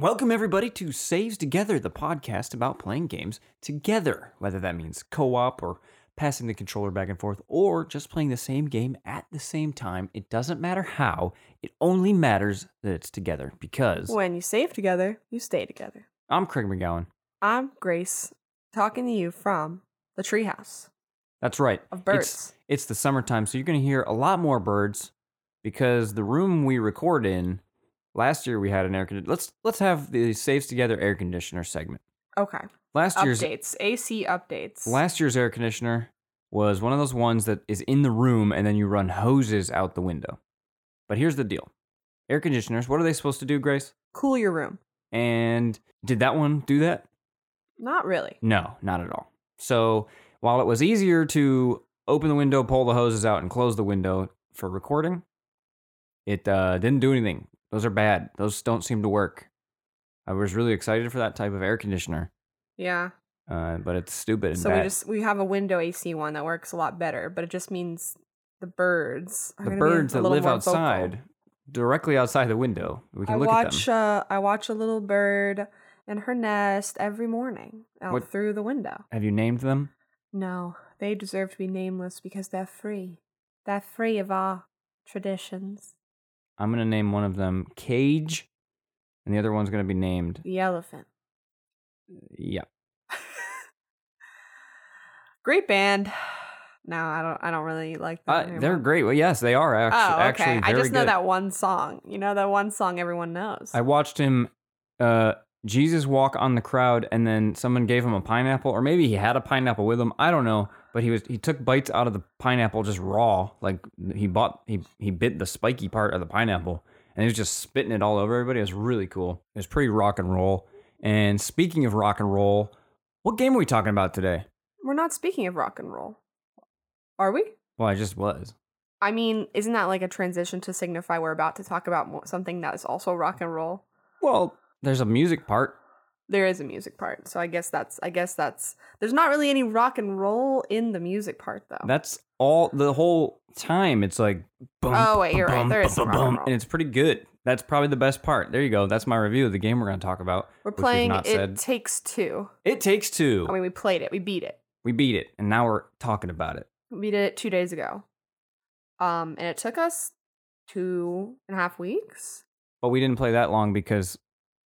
Welcome, everybody, to Saves Together, the podcast about playing games together, whether that means co op or passing the controller back and forth or just playing the same game at the same time. It doesn't matter how, it only matters that it's together because When you save together, you stay together. I'm Craig McGowan. I'm Grace, talking to you from the treehouse That's right. of It's, birds. it's the summertime, so you're going to hear a lot more birds because the room we record in last year we had an air conditioner. Let's let's have the Saves Together air conditioner segment. Okay. Last year's Updates. AC updates. Last year's air conditioner was one of those ones that is in the room and then you run hoses out the window. But here's the deal air conditioners, what are they supposed to do, Grace? cool your room. And did that one do that? Not really. No, not at all. So while it was easier to open the window, pull the hoses out, and close the window for recording, it uh, didn't do anything. Those are bad. Those don't seem to work. I was really excited for that type of air conditioner, Yeah. uh, but it's stupid and So bad. we just we have a window AC one that works a lot better, but it just means the birds. Are the birds that live outside, vocal. directly outside the window. We can I look watch at them. uh I watch a little bird in her nest every morning out What- through the window. Have you named them? No, they deserve to be nameless because they're free. They're free of our traditions. I'm gonna name one of them Cage, and the other one's gonna be named The elephant. yeah. Great band. No, I don't. I don't really like them. Uh, they're great. Well, yes, they are actually Oh, okay. actually I just know good. that one song. You know that one song everyone knows. I watched him, uh, Jesus walk on the crowd, and then someone gave him a pineapple, or maybe he had a pineapple with him. I don't know, but he was he took bites out of the pineapple just raw, like he bought he he bit the spiky part of the pineapple, and he was just spitting it all over everybody. It was really cool. It was pretty rock and roll. And speaking of rock and roll, what game are we talking about today? We're not speaking of rock and roll, are we? Well, I just was. I mean, isn't that like a transition to signify we're about to talk about something that is also rock and roll? Well, there's a music part. There is a music part, so I guess that's. I guess that's. There's not really any rock and roll in the music part though. That's all the whole time. It's like boom, Oh, wait, you're right. There is some rock and roll. and it's pretty good. That's probably the best part. There you go. That's my review of the game we're going to talk about. we're playing. It said. takes two. It takes two. I mean, we played it. We beat it. we beat it, and now we're talking about it. We did it two days ago. Um, and it took us two and a half weeks. But we didn't play that long because,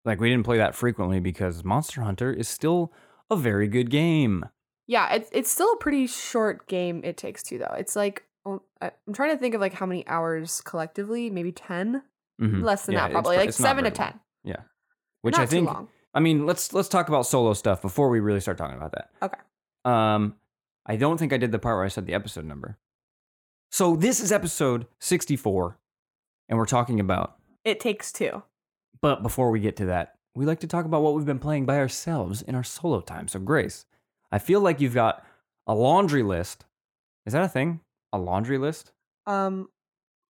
like, we didn't play that frequently because Monster Hunter is still a very good game. Yeah, it's it's still a pretty short game. It takes two though. It's like oh, I'm trying to think of like how many hours collectively. Maybe ten. Mhm. Less than Yeah, that, probably pro- like seven to very long. ten. Yeah, which Not I think. I mean, let's let's talk about solo stuff before we really start talking about that. Okay. Um, I don't think I did the part where I said the episode number. So this is episode 64, and we're talking about. It takes two. But before we get to that, we like to talk about what we've been playing by ourselves in our solo time. So Grace, I feel like you've got a laundry list. Is that a thing? A laundry list? Um,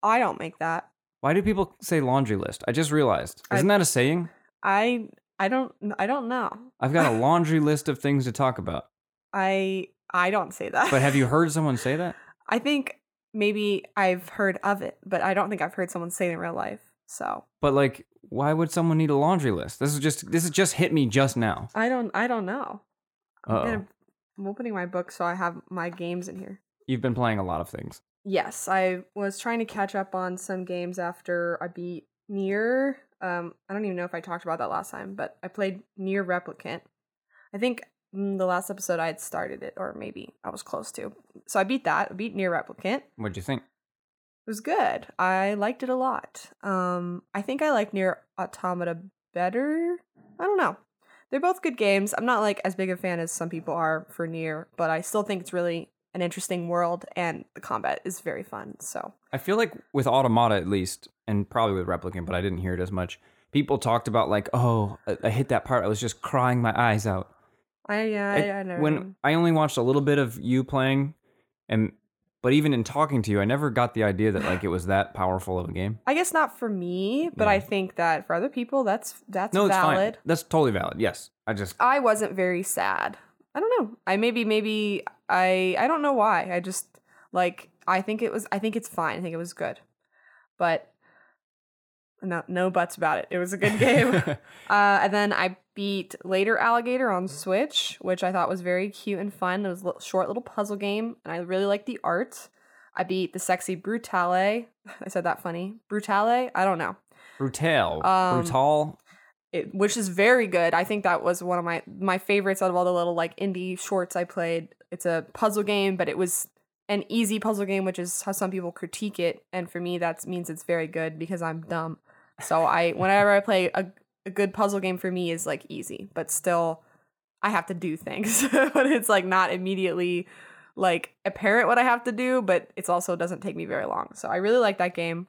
I don't make that. Why do people say laundry list? I just realized. Isn't that a saying? I I don't I don't know. I've got a laundry list of things to talk about. I I don't say that. But have you heard someone say that? I think maybe I've heard of it, but I don't think I've heard someone say it in real life. So But like, why would someone need a laundry list? This is just this is just hit me just now. I don't I don't know. I'm. I'm opening my book so I have my games in here. You've been playing a lot of things. Yes, I was trying to catch up on some games after I beat NieR. Um, I don't even know if I talked about that last time, but I played NieR Replicant. I think the last episode I had started it, or maybe I was close to. So I beat that. I beat NieR Replicant. What'd you think? Was good. I liked it a lot. Um, I think I like NieR Automata better. I don't know. They're both good games. I'm not like as big a fan as some people are for NieR, but I still think it's really an interesting world and the combat is very fun. So I feel like with Automata at least, and probably with Replicant, but I didn't hear it as much. People talked about like, oh, I, I hit that part. I was just crying my eyes out. I yeah, It- I, I know. when I only watched a little bit of you playing, and but even in talking to you, I never got the idea that like it was that powerful of a game. I guess not for me, but Yeah. I think that for other people, that's that's No, it's valid. fine. That's totally valid. Yes, I just I wasn't very sad. I don't know. I maybe maybe I I don't know why. I just like I think it was I think it's fine. I think it was good. But No, no buts about it. It was a good game. uh, and then I beat Later Alligator on Switch, which I thought was very cute and fun. It was a little, short little puzzle game, and I really liked the art. I beat the sexy Brutale. I said that funny. Brutale? I don't know. Brutal. Um, Brutal. It, which is very good. I think that was one of my my favorites out of all the little like indie shorts I played. It's a puzzle game, but it was an easy puzzle game, which is how some people critique it. And for me, that means it's very good because I'm dumb. So I whenever I play a, a good puzzle game for me is like easy, but still I have to do things. but it's like not immediately like apparent what I have to do, but it's also doesn't take me very long. So I really like that game.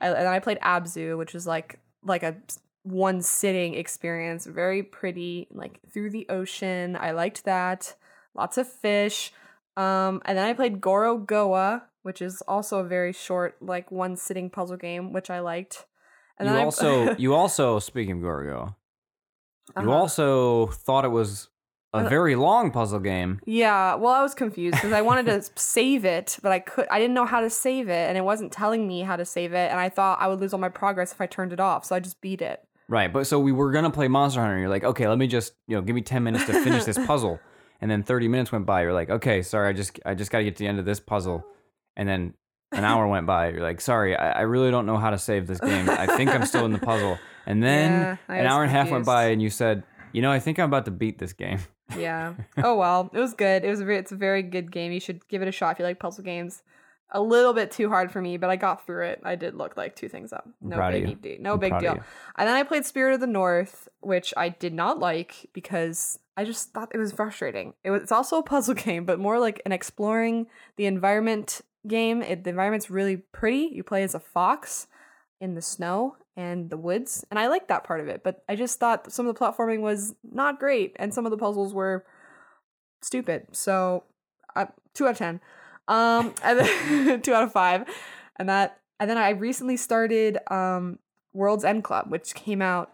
I, and I played Abzu, which is like like a one sitting experience, very pretty, like through the ocean. I liked that. Lots of fish. Um, and then I played Gorogoa, which is also a very short, like one sitting puzzle game, which I liked. And you I- also you also speaking of Gorgo, you Uh-huh. also thought it was a Uh, very long puzzle game. Yeah, well, I was confused because I wanted to save it, but I could I didn't know how to save it, and it wasn't telling me how to save it, and I thought I would lose all my progress if I turned it off, so I just beat it. Right, but so we were gonna play Monster Hunter. and You're like, okay, let me just you know give me ten minutes to finish this puzzle, and then thirty minutes went by. You're like, okay, sorry, I just I just got to get to the end of this puzzle, and then an hour went by. You're like, sorry, I, I really don't know how to save this game. I think I'm still in the puzzle, and then Yeah, an hour and a half went by, and you said, you know, I think I'm about to beat this game. Yeah. oh well, it was good. It was a it's a very good game. You should give it a shot if you like puzzle games. A little bit too hard for me, but I got through it. I did look like two things up. No big deal. No I'm big deal. And then I played Spirit of the North, which I did not like because I just thought it was frustrating. It was it's also a puzzle game, but more like an exploring the environment game. It, the environment's really pretty. You play as a fox in the snow and the woods, and I like that part of it. But I just thought some of the platforming was not great, and some of the puzzles were stupid. So, uh, two out of ten. Um, and then two out of five, and that, and then I recently started um World's End Club, which came out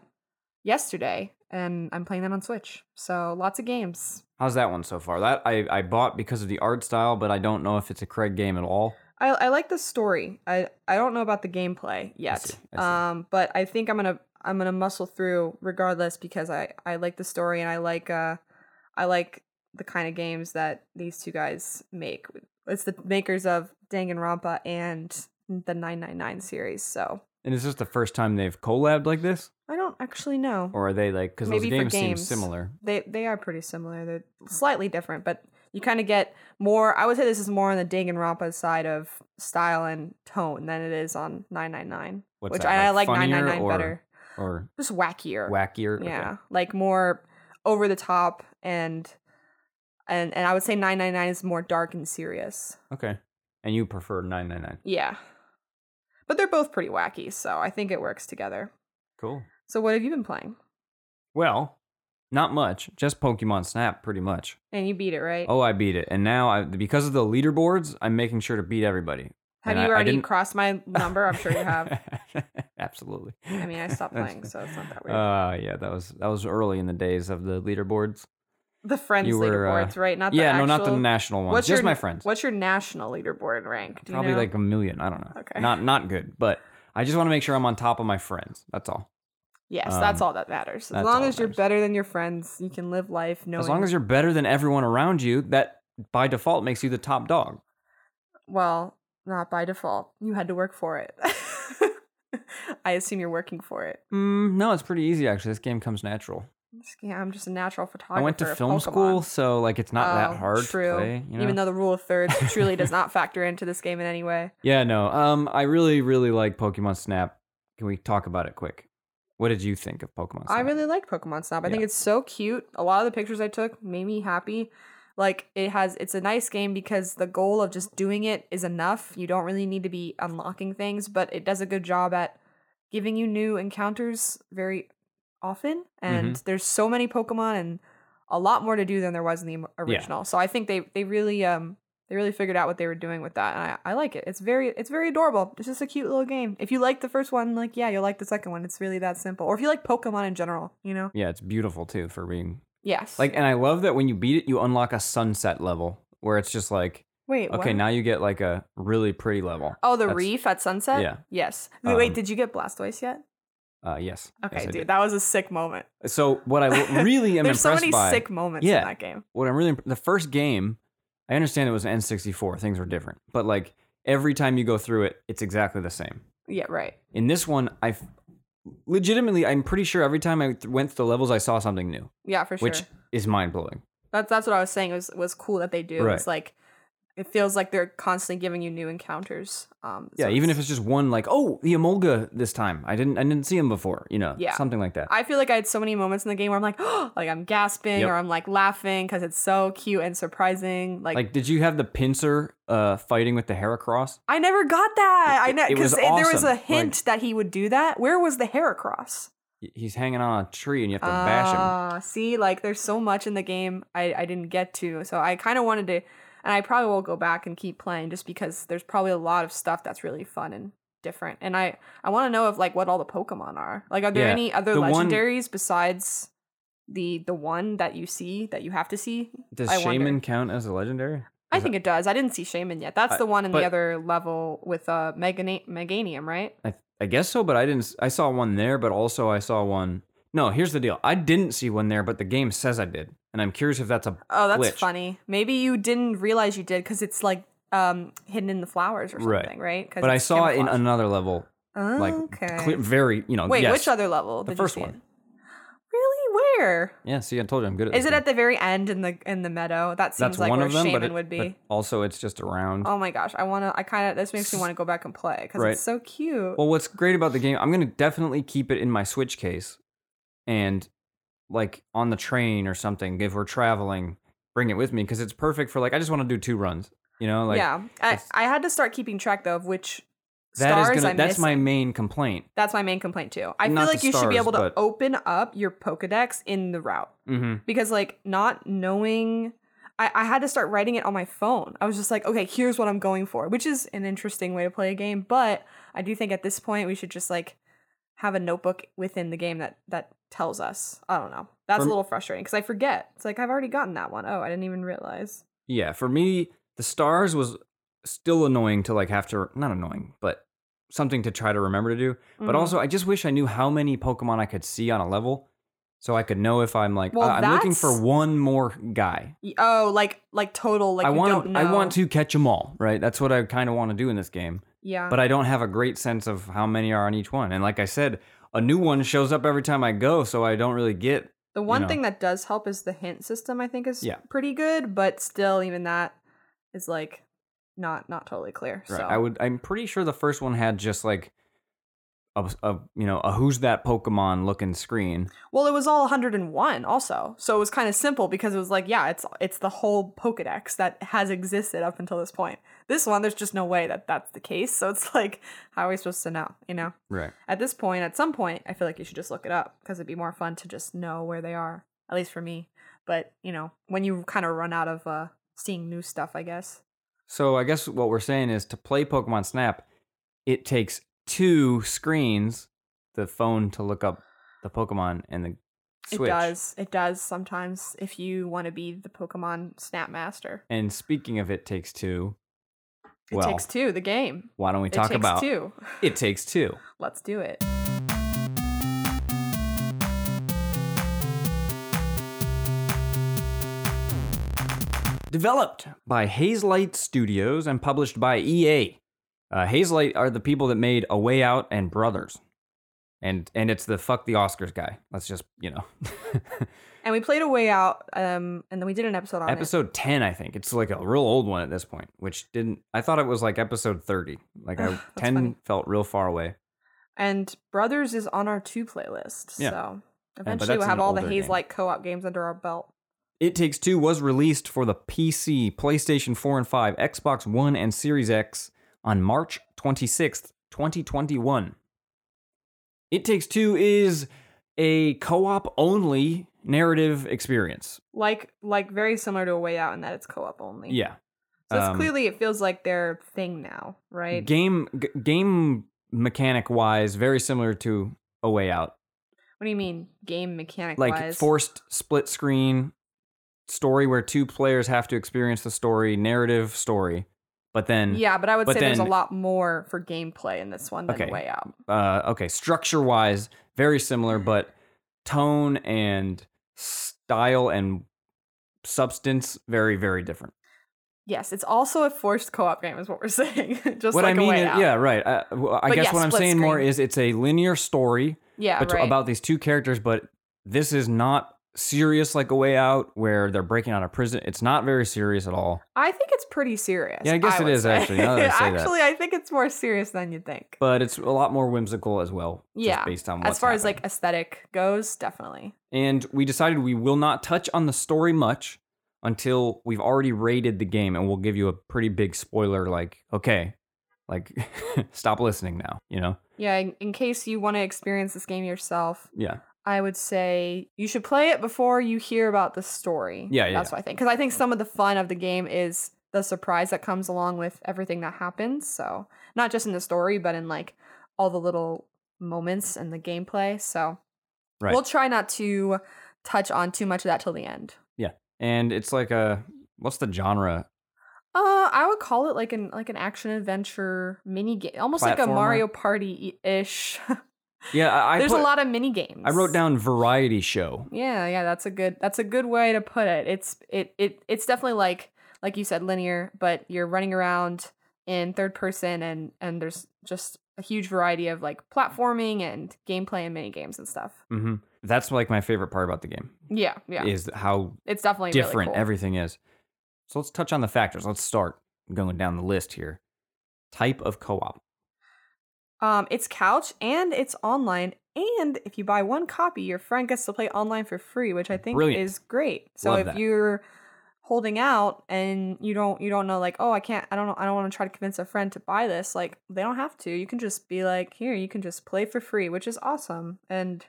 yesterday, and I'm playing that on Switch. So lots of games. How's that one so far? That I, I bought because of the art style, but I don't know if it's a Craig game at all. I, I like the story. I, I don't know about the gameplay yet. see, I see. Um, but I think I'm gonna I'm gonna muscle through regardless because I, I like the story and I like uh I like the kind of games that these two guys make. It's the makers of Danganronpa and the 999 series. So And is this the first time they've collabed like this, I don't actually know. or are they like because those for games, seem similar? They they are pretty similar. They're slightly different, but you kind of get more. I would say this is more on the Danganronpa side of style and tone than it is on 999, What's which that, I, I like like 999 or- better. Or Just wackier. wackier? Okay. Yeah, like more over the top and and and I would say 999 is more dark and serious. Okay. And you prefer 999. Yeah. But they're both pretty wacky, so I think it works together. Cool. So what have you been playing? Well, not much. Just Pokemon Snap, pretty much. And you beat it, right? Oh, I beat it. And now, I, because of the leaderboards, I'm making sure to beat everybody. have and you I- I already didn't- crossed my number? I'm sure you have. Absolutely. I mean, I stopped playing, so it's not that weird. Uh, yeah, that was that was early in the days of the leaderboards. The friends you were, uh, leaderboards, right? Not the yeah, no, not the national ones. What's just your, my friends. What's your national leaderboard rank? Do you Probably know? like a million. I don't know. Okay. Not not good, but I just want to make sure I'm on top of my friends. That's all. yes, that's um, all that matters. As long as you're matters. better than your friends, you can live life knowing. As long as you're better than everyone around you, that by default makes you the top dog. well, not by default. You had to work for it. I assume you're working for it. Mm, no, it's pretty easy actually. This game comes natural. Yeah, I'm just a natural photographer. I went to film Pokemon. school, so like it's not Oh, that hard true. to play. You know? Even though the rule of thirds truly does not factor into this game in any way. yeah, no. Um, I really, really like Pokemon Snap. Can we talk about it quick? What did you think of Pokemon Snap? I really like Pokemon Snap. I think it's so cute. A lot of the pictures I took made me happy. Like it has it's a nice game because the goal of just doing it is enough. You don't really need to be unlocking things, but it does a good job at giving you new encounters very often and Mm-hmm. there's so many Pokemon and a lot more to do than there was in the original. So I think they they really um they really figured out what they were doing with that and I, I like it. It's very it's very adorable. It's just a cute little game. If you like the first one, like yeah, you'll like the second one. It's really that simple. Or if you like Pokemon in general, you know? Yeah, it's beautiful too for being Yes. like, and I love that when you beat it, you unlock a sunset level where it's just like, wait, okay, what? now you get like a really pretty level. Oh, the That's- reef at sunset? yeah. Yes. Wait, wait, Um, did you get Blastoise yet? Uh, yes. Okay, Yes, dude, that was a sick moment. So what I really am There's so many by, sick moments Yeah. in that game. what I'm really the first game, I understand it was an N64. Things were different, but like every time you go through it, it's exactly the same. Yeah, right. In this one, I legitimately, I'm pretty sure every time I went through the levels, I saw something new, Yeah, for sure. which is mind blowing. That's that's what I was saying. It was was cool that they do. Right. It's like it feels like they're constantly giving you new encounters. Um, Yeah, even if it's- just one, like, oh, the Emolga this time. I didn't, I didn't see him before. You know, Yeah. something like that. I feel like I had so many moments in the game where I'm like, oh, like I'm gasping Yep. or I'm like laughing because it's so cute and surprising. Like, like, did you have the pincer uh, fighting with the Heracross? I never got that. I know It because there was a hint that he would do that. Where was the Heracross? He's hanging on a tree, and you have to bash him. Ah, see, like there's so much in the game I, I didn't get to. So I kind of wanted to, and I probably will go back and keep playing just because there's probably a lot of stuff that's really fun and different. And I I want to know if like what all the Pokemon are. Like, are there Yeah, any other the one- legendaries besides the the one that you see that you have to see? Does I wonder. Shaymin count as a legendary? I think it does. I didn't see Shaymin yet. That's the one in but- the other level with uh Megana- Meganium, right? I, I guess so, but I didn't. I saw one there, but also I saw one. No, here's the deal. I didn't see one there, but the game says I did, and I'm curious if that's a. Oh, that's glitch. funny. Maybe you didn't realize you did because it's like um hidden in the flowers or Right. something, right? 'Cause But I saw it in another level, like okay. cle- very, you know. Wait, yes. which other level? The first one. it? Really? Where? Yeah, see, I told you I'm good at. Is it at the very end in the in the meadow? That seems That's like one where of them, Shaymin it, would be. but also it's just around. oh my gosh, I want to. I kind of. This makes me want to go back and play because Right. it's so cute. Well, what's great about the game, I'm gonna definitely keep it in my Switch case, and like on the train or something if we're traveling, bring it with me because it's perfect for like I just want to do two runs. You know, like yeah, I, I had to start keeping track though of which that stars is gonna. I'm that's my main complaint. That's my main complaint too. I Not feel like you should be able to but- open up your Pokedex in the route Mm-hmm. because like not knowing I, I had to start writing it on my phone. I was just like, okay, here's what I'm going for, which is an interesting way to play a game. But I do think at this point we should just like have a notebook within the game that that tells us. I don't know. That's For a little frustrating because I forget. It's like I've already gotten that one. Oh, I didn't even realize. Yeah, for me, the stars was still annoying to like have to not annoying, but something to try to remember to do. But Mhm. also, I just wish I knew how many Pokemon I could see on a level, so I could know if I'm like Well, uh, I'm looking for one more guy. Oh, like like total like I want don't to. know. I want to catch them all. Right. That's what I kind of want to do in this game. Yeah. But I don't have a great sense of how many are on each one. And like I said, a new one shows up every time I go, so I don't really get. The one know. thing that does help is the hint system. I think is Yeah. pretty good, but still, even that is like not not totally clear. Right. So I would. I'm pretty sure the first one had just like. A, a you know a who's that Pokemon looking screen well, it was all 101 also, so it was kind of simple because it was like, yeah, it's it's the whole Pokedex that has existed up until this point. This one, there's just no way that that's the case. So it's like, how are we supposed to know? You know, right at this point, at some point, I feel like you should just look it up because it'd be more fun to just know where they are. At least for me. But you know, when you kind of run out of uh seeing new stuff, I guess. So I guess what we're saying is to play Pokemon Snap, it takes two screens, the phone to look up the Pokemon and the Switch. It does. It does sometimes if you want to be the Pokemon Snap Master. And speaking of it takes two, It well, takes two, the game. why don't we talk takes about two. it takes two? Let's do it. Developed by Hazelight Studios and published by EA. Uh, Hazelight are the people that made A Way Out and Brothers. And and it's the fuck the Oscars guy. Let's just, you know. And we played a way out, um, and then we did an episode on it. episode 10 i think it's like a real old one at this point which didn't i thought it was like episode 30 like I, 10 funny. felt real far away And Brothers is on our two playlist. Yeah. So eventually that's we'll have all the Haze game. Light co op games under our belt. it takes two was released for the pc playstation 4 and 5 xbox one and series x on march 26th 2021 it takes two is a co-op only narrative experience Like like very similar to a way out in that it's co op only. yeah So it's Um, clearly it feels like their thing now, right? game g- game mechanic wise very similar to a way out what do you mean game mechanic like wise? forced split screen story where two players have to experience the story narrative story but then Yeah, but I would but say there's a lot more for gameplay in this one than Okay. way out. uh okay structure wise very similar, but tone and style and substance very very different. Yes, it's also a forced co-op game, is what we're saying. Just what like I mean, a way is, yeah, right. Uh, I, I guess what I'm saying more is it's a linear story yeah, bet- right. about these two characters, but this is not serious like a way out where they're breaking out of prison. It's not very serious at all. I think it's pretty serious. Yeah, I guess it would is, say. actually, I say that. actually, I think it's more serious than you'd think. But it's a lot more whimsical as well. just Yeah, based on as far as like aesthetic goes, definitely. and we decided we will not touch on the story much until we've already rated the game and we'll give you a pretty big spoiler like okay like stop listening now you know Yeah, in, in case you want to experience this game yourself, yeah I would say you should play it before you hear about the story. Yeah, yeah, That's what I think. Because I think some of the fun of the game is the surprise that comes along with everything that happens. So, not just in the story, but in like all the little moments and the gameplay. So, Right. we'll try not to touch on too much of that till the end. Yeah. And it's like a what's the genre Uh, I would call it like an like an action adventure mini game, almost like a Mario Party ish. yeah i, I There's put- a lot of mini games. i wrote down variety show Yeah, yeah, that's a good that's a good way to put it. It's it it it's definitely like like you said linear, but you're running around in third person and and there's just a huge variety of like platforming and gameplay and mini games and stuff. Mm-hmm. that's like my favorite part about the game Yeah, yeah. is how it's definitely really different cool. everything is so let's touch on the factors let's start going down the list here type of co-op Um, it's couch and it's online, and if you buy one copy, your friend gets to play online for free, which I think Brilliant. is great. So Love if that. you're holding out and you don't you don't know like oh I can't I don't know I don't want to try to convince a friend to buy this like they don't have to you can just be like here you can just play for free which is awesome and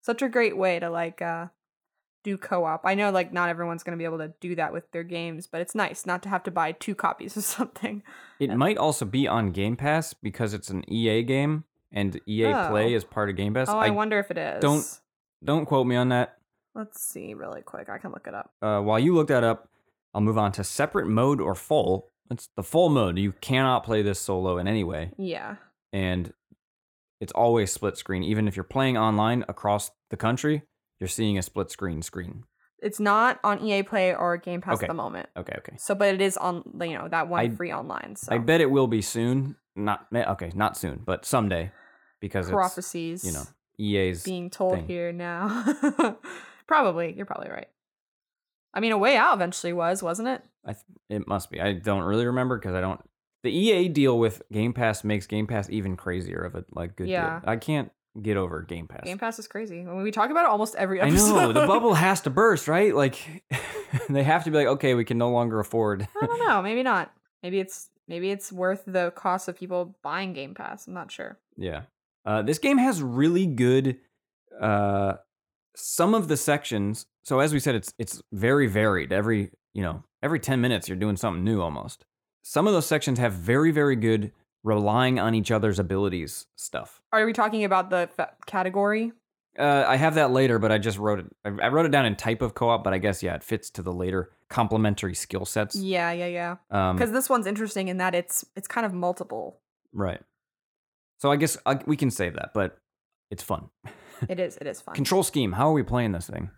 such a great way to like uh do co-op. I know like not everyone's gonna be able to do that with their games but it's nice not to have to buy two copies of something. It might also be on game pass because it's an ea game and ea Oh. play is part of game pass. Oh I, wonder if it is. don't- don't quote me on that. Let's see really quick I can look it up. Uh, while you look that up, I'll move on to separate mode or full. It's the full mode. You cannot play this solo in any way, yeah. And it's always split screen. Even if you're playing online across the country, you're seeing a split screen screen. It's not on EA Play or Game Pass Okay. at the moment. Okay, okay. So, but it is on, you know, that one I- free online. So, I bet it will be soon. Not okay, not soon, but someday, because it's prophecies, you know EA's. being told thing. here now. probably, you're probably right. I mean, a way out eventually was, wasn't it? I th- it must be. I don't really remember because I don't. The EA deal with Game Pass makes Game Pass even crazier of a like good Yeah. deal. I can't get over Game Pass. Game Pass is crazy. Mean, we talk about it almost every episode. I know the bubble has to burst, right? Like they have to be like, okay, we can no longer afford. I don't know. Maybe not. Maybe it's maybe it's worth the cost of people buying Game Pass. I'm not sure. yeah, uh, this game has really good. Uh, some of the sections. So as we said, it's it's very varied. Every you know every ten minutes you're doing something new almost. Some of those sections have very very good relying on each other's abilities stuff. Are we talking about the f- category? Uh, I have that later, but I just wrote it. I I wrote it down in type of co-op, but I guess yeah, it fits to the later complementary skill sets. Yeah, yeah, yeah. Um, Because this one's interesting in that it's it's kind of multiple. Right. So I guess uh, we can save that, but it's fun. It is. It is fun. Control scheme. How are we playing this thing?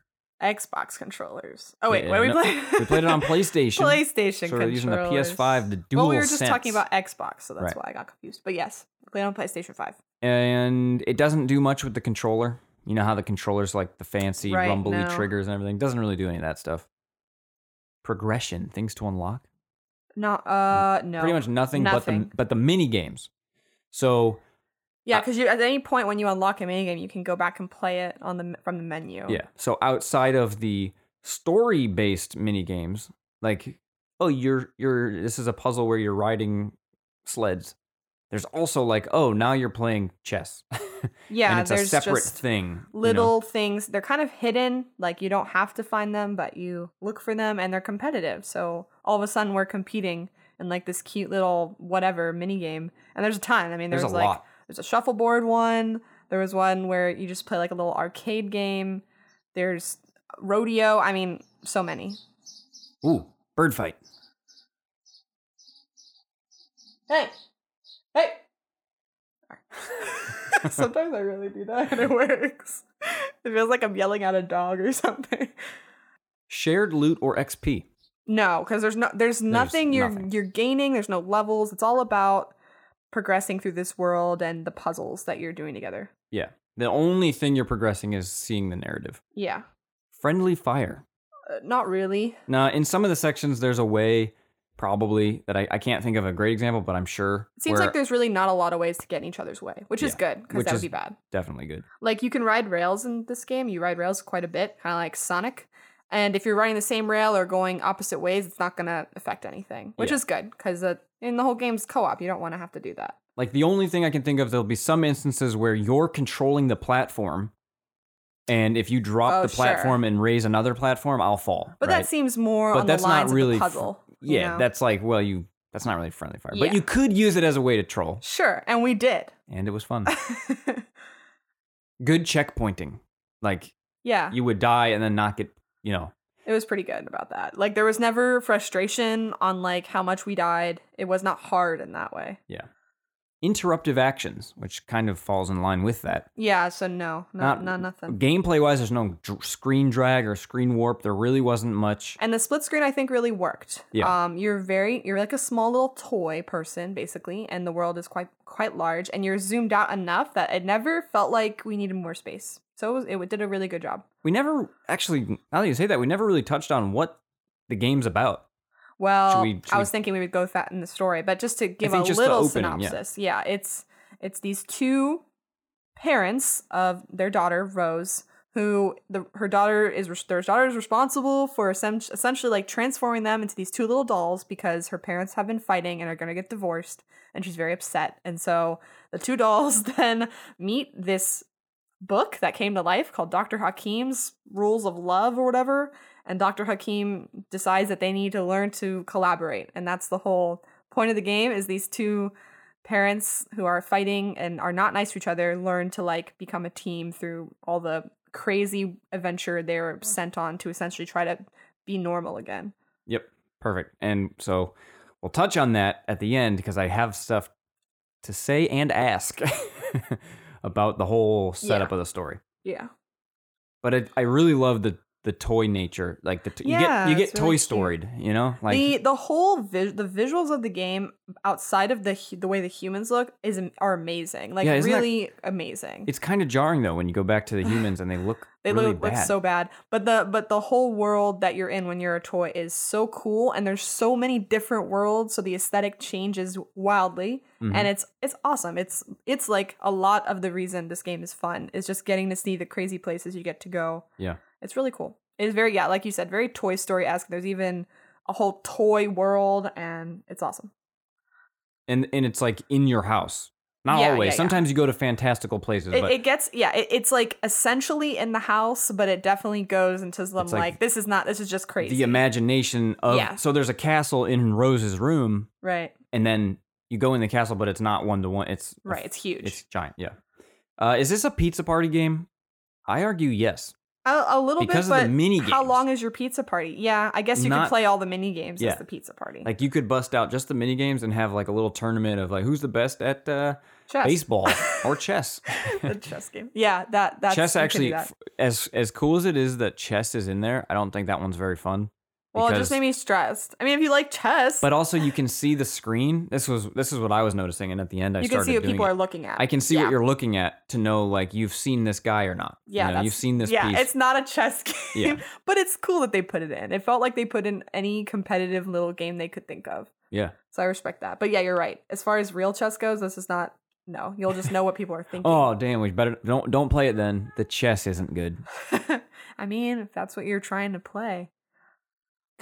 Xbox controllers. Oh wait, Yeah, what are we no, playing? We played it on PlayStation. PlayStation so we're using the. PS5, the dual Well, we were just talking about Xbox, so that's Right. why I got confused. But yes, played on PlayStation Five. and it doesn't do much with the controller. You know how the controller's like the fancy Right, rumbly no. triggers and everything. Doesn't really do any of that stuff. Progression, things to unlock. Not uh no. Pretty much nothing, but the but the mini games. So Yeah, uh, because you at any point when you unlock a minigame, you can go back and play it on the from the menu. Yeah. So outside of the story-based mini games, like oh, you're you're this is a puzzle where you're riding sleds. There's also like oh, now you're playing chess. Yeah, and it's a separate thing. you know? little things. They're kind of hidden. Like you don't have to find them, but you look for them, and they're competitive. So all of a sudden, we're competing in like this cute little whatever mini game. And there's a ton. I mean, There's there's, a like lot. There's a shuffleboard one. There was one where you just play like a little arcade game. There's rodeo. I mean, so many. Ooh, bird fight. Hey, hey. Sometimes I really do that and it works. It feels like I'm yelling at a dog or something. Shared loot or XP? No, because there's no there's nothing you're nothing. you're gaining. There's no levels. It's all about progressing through this world and the puzzles that you're doing together. Yeah. The only thing you're progressing is seeing the narrative. Yeah, Friendly fire. uh, not really. Now, in some of the sections, there's a way, probably, that I, I can't think of a great example, but I'm sure. It seems where- like there's really not a lot of ways to get in each other's way, which is good because that would be bad. definitely good. Like you can ride rails in this game. You ride rails quite a bit, kind of like Sonic. And if you're riding the same rail or going opposite ways, it's not gonna affect anything, which Yeah. is good because uh, in the whole game's co-op. You don't want to have to do that. Like, the only thing I can think of, there'll be some instances where you're controlling the platform. And if you drop Oh, the sure. platform and raise another platform, I'll fall. But right? that seems more But on that's the not really f- puzzle. you Yeah, know? that's like, well, you. That's not really friendly fire. Yeah. But you could use it as a way to troll. sure, and we did. And it was fun. good checkpointing. Like, yeah, you would die and then not get, you know, it was pretty good about that. Like there was never frustration on like how much we died. It was not hard in that way. Interruptive actions, which kind of falls in line with that. Yeah, so no, no, Not- no nothing. Gameplay wise, there's no screen drag or screen warp. There really wasn't much. And the split screen I think really worked. Yeah. Um you're very you're like a small little toy person basically and the world is quite quite large and you're zoomed out enough that it never felt like we needed more space. So it, was, it did a really good job. We never actually, now that you say that, we never really touched on what the game's about. Well, we- should I was we- thinking we would go with that in the story, but just to give a little opening, synopsis. Yeah. it's it's these two parents of their daughter Rose, who the her daughter is their daughter is responsible for essentially like transforming them into these two little dolls because her parents have been fighting and are going to get divorced, and she's very upset. And so the two dolls then meet this book that came to life called Dr. Hakim's Rules of Love or whatever. And Dr. Hakim decides that they need to learn to collaborate. And that's the whole point of the game is these two parents who are fighting and are not nice to each other learn to like become a team through all the crazy adventure they're sent on to essentially try to be normal again. Yep, perfect. And so we'll touch on that at the end because I have stuff to say and ask about the whole setup of the story. Yeah. But I, I really love the the toy nature, like the t- Yeah, you get you get really toy storied, you know, like the the whole vis- the visuals of the game outside of the the way the humans look is are amazing. Like Yeah, isn't that- really amazing. it's kind of jarring though when you go back to the humans and they look They really look, look so bad. But the but the whole world that you're in when you're a toy is so cool and there's so many different worlds so the aesthetic changes wildly Mhm. and it's it's awesome. It's it's like a lot of the reason this game is fun is just getting to see the crazy places you get to go. Yeah. It's really cool. It's very yeah, like you said, very Toy Story esque. There's even a whole toy world and it's awesome. and and it's like in your house. Not Yeah, always. yeah, yeah. Sometimes you go to fantastical places, It, but it gets yeah, it, it's like essentially in the house, but it definitely goes into It's like, like this is not this is just crazy. the imagination of Yeah. so there's a castle in Rose's room, right. and then you go in the castle, but it's not one to one. It's Right. It's huge. It's giant. Yeah. Uh, is this a pizza party game? I argue yes. A, a little Because bit, of but the mini games. how long is your pizza party? Yeah, I guess you Not- could play all the mini games Yeah. as the pizza party. Like you could bust out just the mini games and have like a little tournament of like who's the best at uh, chess. baseball or chess. the chess game. Yeah, that that's chess you could do actually, that. f- as as cool as it is that chess is in there, I don't think that one's very fun. Well, it just made me stressed. I mean, if you like chess, But also, you can see the screen. This was this is what I was noticing, and at the end, I you can see what people it. are looking at. I can see yeah. what you're looking at to know like you've seen this guy or not. Yeah, you know, you've that's- seen this yeah, piece. it's not a chess game, Yeah. but it's cool that they put it in. It felt like they put in any competitive little game they could think of. yeah, So I respect that. But yeah, you're right. As far as real chess goes, this is not. No, you'll just know what people are thinking. Oh damn, we better don't don't play it then. The chess isn't good. I mean, if that's what you're trying to play.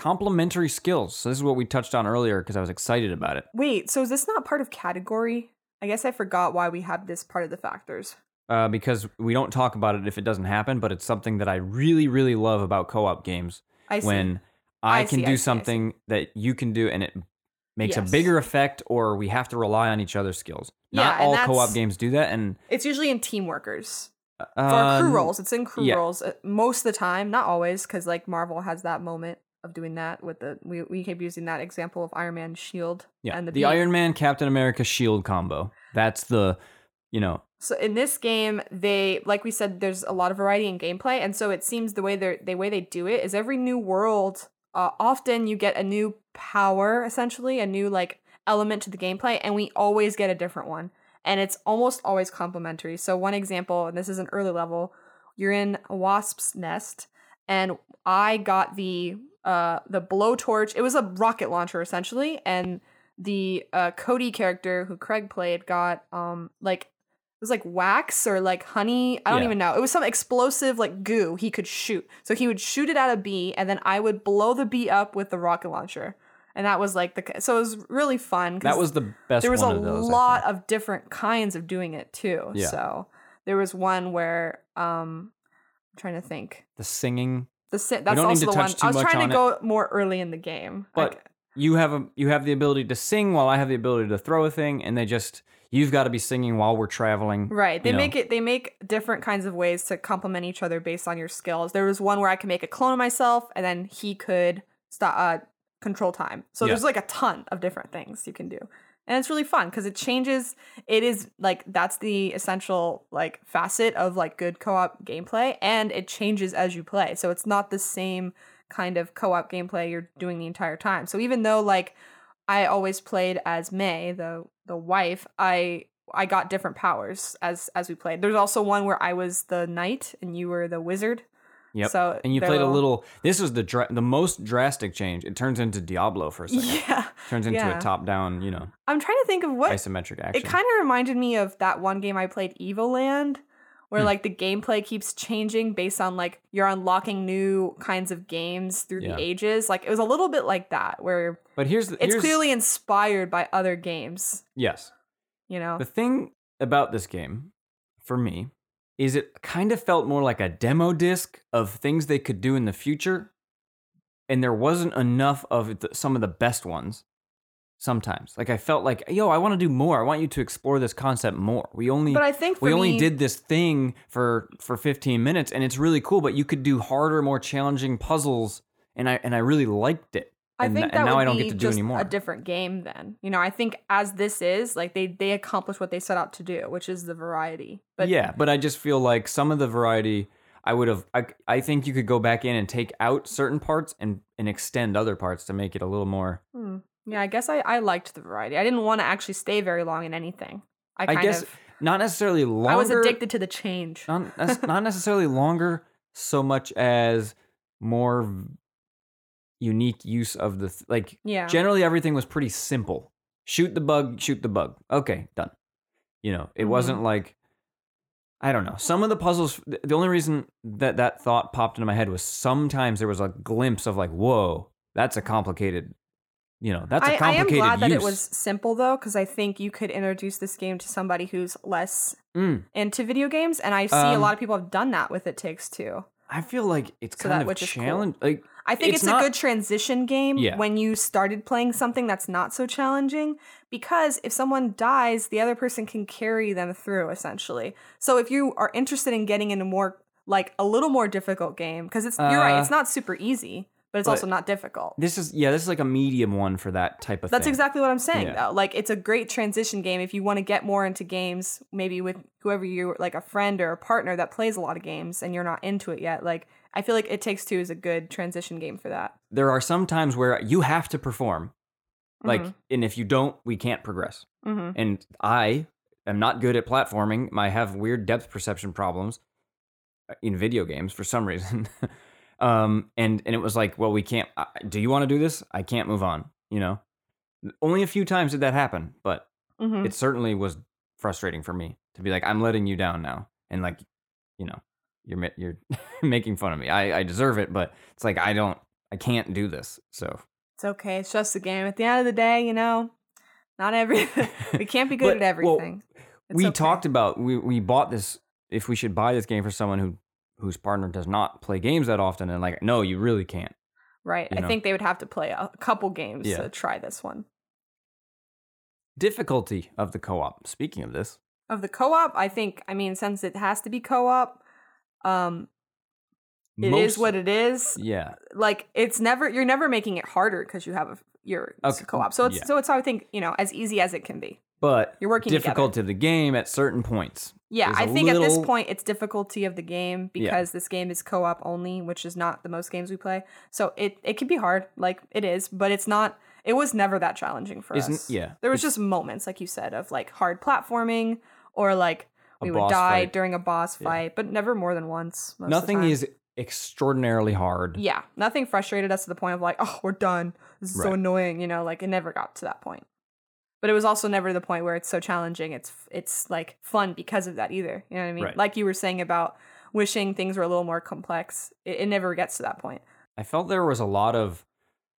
Complementary skills. So this is what we touched on earlier because I was excited about it. Wait, so is this not part of category? I guess I forgot why we have this part of the factors. Uh, because we don't talk about it if it doesn't happen, but it's something that I really, really love about co-op games. I see. When I, I can see, do I see. something that you can do, and it makes Yes. a bigger effect, or we have to rely on each other's skills. Yeah, Not all co-op games do that, and it's usually in team workers uh, or crew roles. It's in crew yeah. roles uh, most of the time, not always, because like Marvel has that moment of doing that with the we we keep using that example of Iron Man Shield Yeah, and the, the. Iron Man Captain America Shield combo. That's the you know, So in this game, they like we said, there's a lot of variety in gameplay, and so it seems the way they're the way they do it is every new world. Uh, often you get a new power, essentially a new like element to the gameplay, and we always get a different one, and it's almost always complementary. So one example, and this is an early level, you're in a wasp's nest, and I got the uh the blowtorch. It was a rocket launcher essentially, and the uh Cody character who Craig played got um like it was like wax or like honey. I don't Yeah. even know. It was some explosive like goo he could shoot. So he would shoot it at a bee, and then I would blow the bee up with the rocket launcher. And that was like the so it was really fun. that was the best there was a of those. Lot of different kinds of doing it too. Yeah. So there was one where um I'm trying to think. the singing. The si- that's also the one I was trying to go more early in the game. But Like, You have a you have the ability to sing while I have the ability to throw a thing, and they just you've got to be singing while we're traveling. Right. They you know. make it they make different kinds of ways to complement each other based on your skills. There was one where I could make a clone of myself and then he could stop uh control time. So Yeah. there's like a ton of different things you can do. And it's really fun because it changes it is like that's the essential like facet of like good co-op gameplay and it changes as you play. So it's not the same kind of co-op gameplay you're doing the entire time. So even though like I always played as May, the the wife. I I got different powers as as we played. There's also one where I was the knight and you were the wizard. Yep. So and you played a little. This was the dra- the most drastic change. It turns into Diablo for a second. Yeah. Turns into yeah. a top down, you know, I'm trying to think of what isometric action. it kind of reminded me of that one game I played, Evoland, where Hmm. like the gameplay keeps changing based on like you're unlocking new kinds of games through Yeah. the ages. Like it was a little bit like that, where but here's the it's here's, clearly inspired by other games. yes. You know. The thing about this game, for me, is it kind of felt more like a demo disc of things they could do in the future, and there wasn't enough of the, some of the best ones. Sometimes, like I felt like, yo, I want to do more. I want you to explore this concept more. We only But I think we only did this thing for for 15 minutes, and it's really cool. But you could do harder, more challenging puzzles, and I and I really liked it. I and, think that now would I don't be get to do just anymore. a different game then. You know, I think as this is, like they they accomplish what they set out to do, which is the variety. But yeah, but I just feel like some of the variety I would have I, I think you could go back in and take out certain parts and and extend other parts to make it a little more hmm, yeah, I guess I, I liked the variety. I didn't want to actually stay very long in anything. I I guess of not necessarily longer I was addicted to the change. not, not necessarily longer so much as more unique use of the th- like Yeah. generally everything was pretty simple shoot the bug shoot the bug okay done you know it Mhm. wasn't like i don't know some of the puzzles the only reason that that thought popped into my head was sometimes there was a glimpse of like whoa that's a complicated you know that's a complicated i'm complicated glad that it was simple though, because I think you could introduce this game to somebody who's less Mm, into video games, and I see a Um, lot of people have done that with It Takes Two. I feel like it's So kind of is cool. challenge like I think It's it's, not- a good transition game Yeah. when you started playing something that's not so challenging because if someone dies, the other person can carry them through essentially. So if you are interested in getting into more like a little more difficult game because it's you're right, Uh, it's not super easy, but it's but also not difficult. this is yeah this is like a medium one for that type of That's thing exactly what I'm saying Yeah. though. Like it's a great transition game if you want to get more into games, maybe with whoever you like a friend or a partner that plays a lot of games and you're not into it yet. Like I feel like It Takes Two is a good transition game for that. there are some times where you have to perform like Mhm. and if you don't we can't progress hmm and i am not good at platforming i have weird depth perception problems uh, in video games for some reason um and and it was like well we can't uh, do you want to do this i can't move on you know only a few times did that happen but hmm it certainly was frustrating for me to be like i'm letting you down now and like you know you're you're making fun of me i i deserve it but it's like i don't i can't do this so It's okay. It's just a game. At the end of the day, you know, not every we can't be good But, at everything. It's we okay. talked about we we bought this if we should buy this game for someone who whose partner does not play games that often and like no you really can't right. you I know. think they would have to play a couple games Yeah. to try this one. difficulty of the co-op speaking of this Of the co-op, I think. I mean, since it has to be co-op, um, it is most- what it is. yeah Like it's never you're never making it harder because you have a your Okay, co-op. So it's yeah. so it's I think you know as easy as it can be. But You're working together. difficulty of the game at certain points. Yeah, There's I think at this point it's difficulty of the game Yeah. because this game is co-op only, which is not the most games we play. So it it can be hard, like it is, but it's not. It was never that challenging for Isn't- us. yeah, there was it's- just moments, like you said, of like hard platforming or like we would die fight. during a boss Yeah. fight, but never more than once. most of the Nothing is extraordinarily hard. Yeah, nothing frustrated us to the point of like, oh, we're done. This is so annoying. You know, like it never got to that point. But it was also never the point where it's so challenging. It's it's like fun because of that either. You know what I mean? Right. Like you were saying about wishing things were a little more complex. It, it never gets to that point. I felt there was a lot of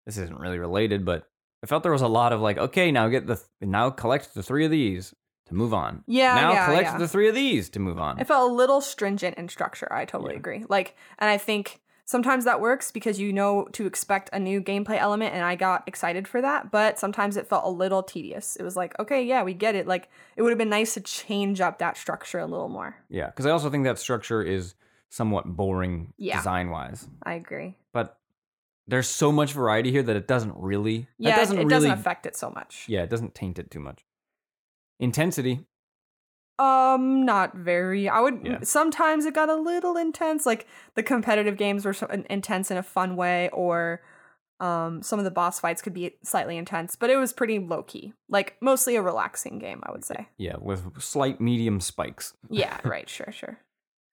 this isn't really related, but I felt there was a lot of like, okay, now get the now collect the three of these to move on. Yeah, Now yeah, collect yeah. the three of these to move on. It felt a little stringent in structure. I totally Yeah. agree. Like, and I think sometimes that works because you know to expect a new gameplay element, and I got excited for that. But sometimes it felt a little tedious. It was like, okay, yeah, we get it. Like, it would have been nice to change up that structure a little more. yeah, because I also think that structure is somewhat boring Yeah. design wise. I agree. But there's so much variety here that it doesn't really Yeah, doesn't it, it really doesn't affect it so much. yeah, it doesn't taint it too much. Intensity, Um, not very. I would Yeah. sometimes it got a little intense. Like the competitive games were so intense in a fun way, or um, some of the boss fights could be slightly intense, but it was pretty low key. Like mostly a relaxing game, I would say. yeah, with slight medium spikes. Yeah, right. Sure, sure.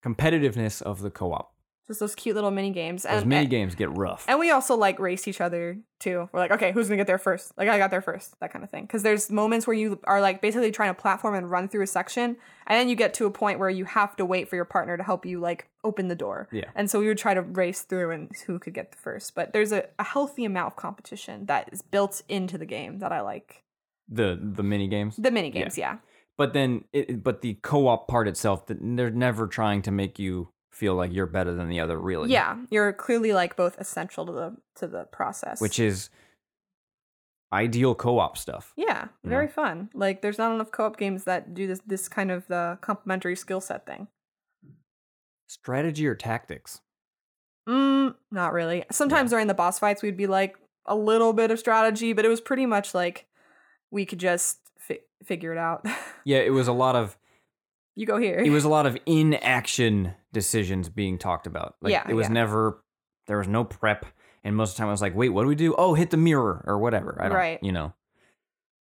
Competitiveness of the co-op. Just those cute little mini games, Those mini and, games get rough. and we also like race each other too. We're like, okay, who's gonna get there first? Like I got there first, that kind of thing. Because there's moments where you are like basically trying to platform and run through a section, and then you get to a point where you have to wait for your partner to help you like open the door. Yeah. And so we would try to race through and who could get the first. But there's a, a healthy amount of competition that is built into the game that I like. the the mini games. The mini games, yeah. But then, it, but the co-op part itself, th- they're never trying to make you feel like you're better than the other, really. Yeah. You're clearly like both essential to the to the process. Which is ideal co-op stuff. Yeah, very fun. Like there's not enough co-op games that do this this kind of the complementary skill set thing. Strategy or tactics? Mm, not really. Sometimes during the boss fights we'd be like a little bit of strategy, but it was pretty much like we could just fi- figure it out. Yeah, it was a lot of you go here. it was a lot of in-action decisions being talked about. Like Yeah, it was yeah. never there was no prep, and most of the time I was like, wait, what do we do? Oh, hit the mirror or whatever. I don't, Right. You know.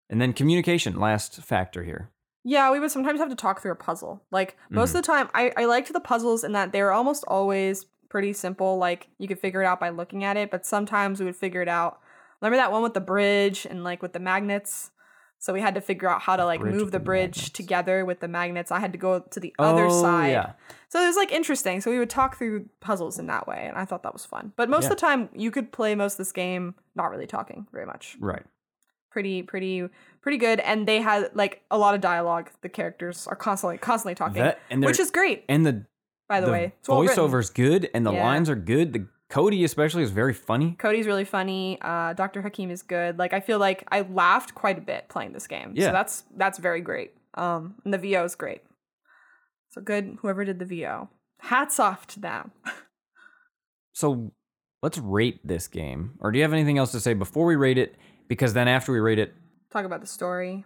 And then communication, last factor here. Yeah, we would sometimes have to talk through a puzzle. Like most Mm-hmm. of the time, I, I liked the puzzles in that they were almost always pretty simple. Like you could figure it out by looking at it, but sometimes we would figure it out. Remember that one with the bridge and like with the magnets? So we had to figure out how to like bridge move the bridge magnets. together with the magnets. I had to go to the oh, other oh, side. Yeah. So it was like interesting. So we would talk through puzzles in that way, and I thought that was fun. But most Yeah. of the time, you could play most of this game not really talking very much Right. pretty pretty pretty good and they had like a lot of dialogue the characters are constantly constantly talking That which is great and the by the, the way It's well written. voiceover's good and the Yeah. lines are good. The Cody especially is very funny. cody's really funny. Uh dr hakim is good. Like i feel like i laughed quite a bit playing this game. Yeah. so that's that's very great. Um and the vo is great. So good whoever did the vo hats off to them. So let's rate this game. Or do you have anything else to say before we rate it? Because then after we rate it, talk about the story.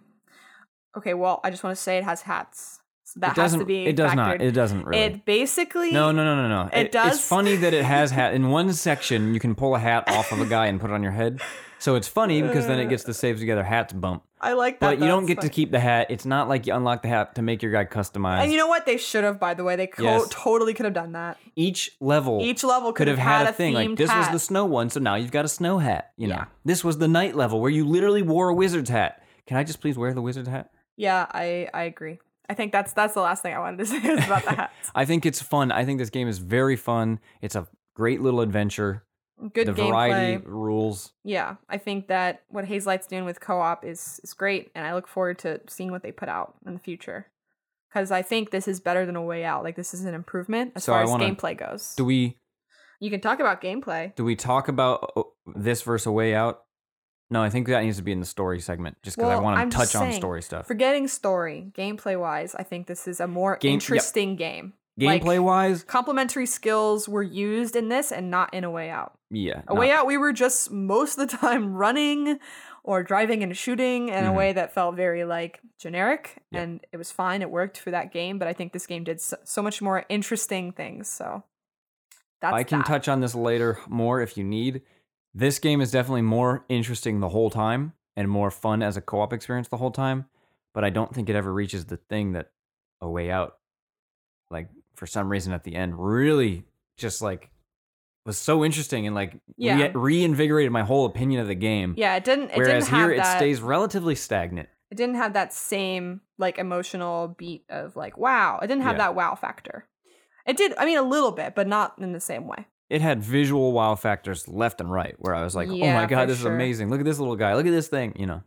Okay well i just want to say it has hats so that it doesn't. has to be it does not. It doesn't really. it basically no, no, no, no, no. It does- It's funny that it has hat. In one section, you can pull a hat off of a guy and put it on your head. So it's funny because then it gets the uh. Saves Together hats bump. i like that But you don't get to keep the hat. It's not like you unlock the hat to make your guy customized. And you know what? They should have, by the way. They co- Yes. totally could have done that. Each level Each level could have had a thing like this was the snow one, so now you've got a snow hat. You know, Yeah. this was the night level where you literally wore a wizard's hat. Can I just please wear the wizard's hat? Yeah, I I agree. I think that's that's the last thing I wanted to say is about the hats. I think it's fun. I think this game is very fun. It's a great little adventure. Good the gameplay. variety rules. Yeah, I think that what Hazelight's doing with co-op is is great, and I look forward to seeing what they put out in the future. Because I think this is better than a way out. Like this is an improvement as So far I as wanna- gameplay goes. Do we you can talk about gameplay. do we talk about uh, this versus a way out? No, I think that needs to be in the story segment, just because I Well, want I'm to touch on story stuff. Forgetting story, gameplay wise, I think this is a more Game- yep. interesting game. like- Gameplay wise, complementary skills were used in this and not in a way out. yeah, A no. way out, we were just most of the time running or driving and shooting in a Mhm. way that felt very like generic Yeah. and it was fine it worked for that game but i think this game did so, so much more interesting things so that's I can that. touch on this later more if you need. This game is definitely more interesting the whole time and more fun as a co-op experience the whole time, but I don't think it ever reaches the thing that A Way Out like for some reason at the end really just like was so interesting and like Yeah. re- reinvigorated my whole opinion of the game. yeah it didn't it Whereas didn't have here that it stays relatively stagnant. it didn't have that same like emotional beat of like wow it didn't have Yeah. that wow factor it did i mean a little bit but not in the same way It had visual wow factors left and right where I was like, "Oh my god, this sure. is amazing. Look at this little guy. Look at this thing," you know.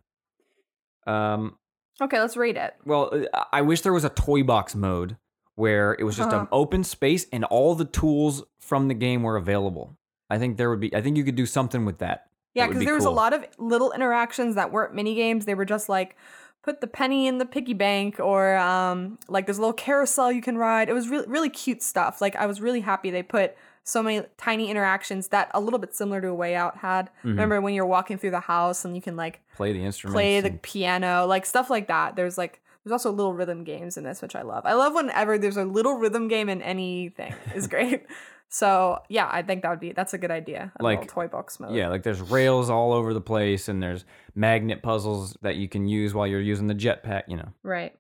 Um okay let's rate it Well, uh, I wish there was a toy box mode where it was just Uh-huh. an open space and all the tools from the game were available. I think there would be. I think you could do something with that. Yeah, because be there was a lot of little interactions that weren't mini games. They were just like put the penny in the piggy bank, or um, like there's a little carousel you can ride. It was really really cute stuff. Like I was really happy they put so many tiny interactions that a little bit similar to a Way Out had. Mhm. Remember when you're walking through the house and you can like Play the instrument, play the and- piano, like stuff like that. There's like there's also little rhythm games in this, which I love. I love whenever there's a little rhythm game in anything. is great. So yeah, I think that would be that's a good idea. A Like, toy box mode. yeah, like there's rails all over the place, and there's magnet puzzles that you can use while you're using the jetpack. You know. Right.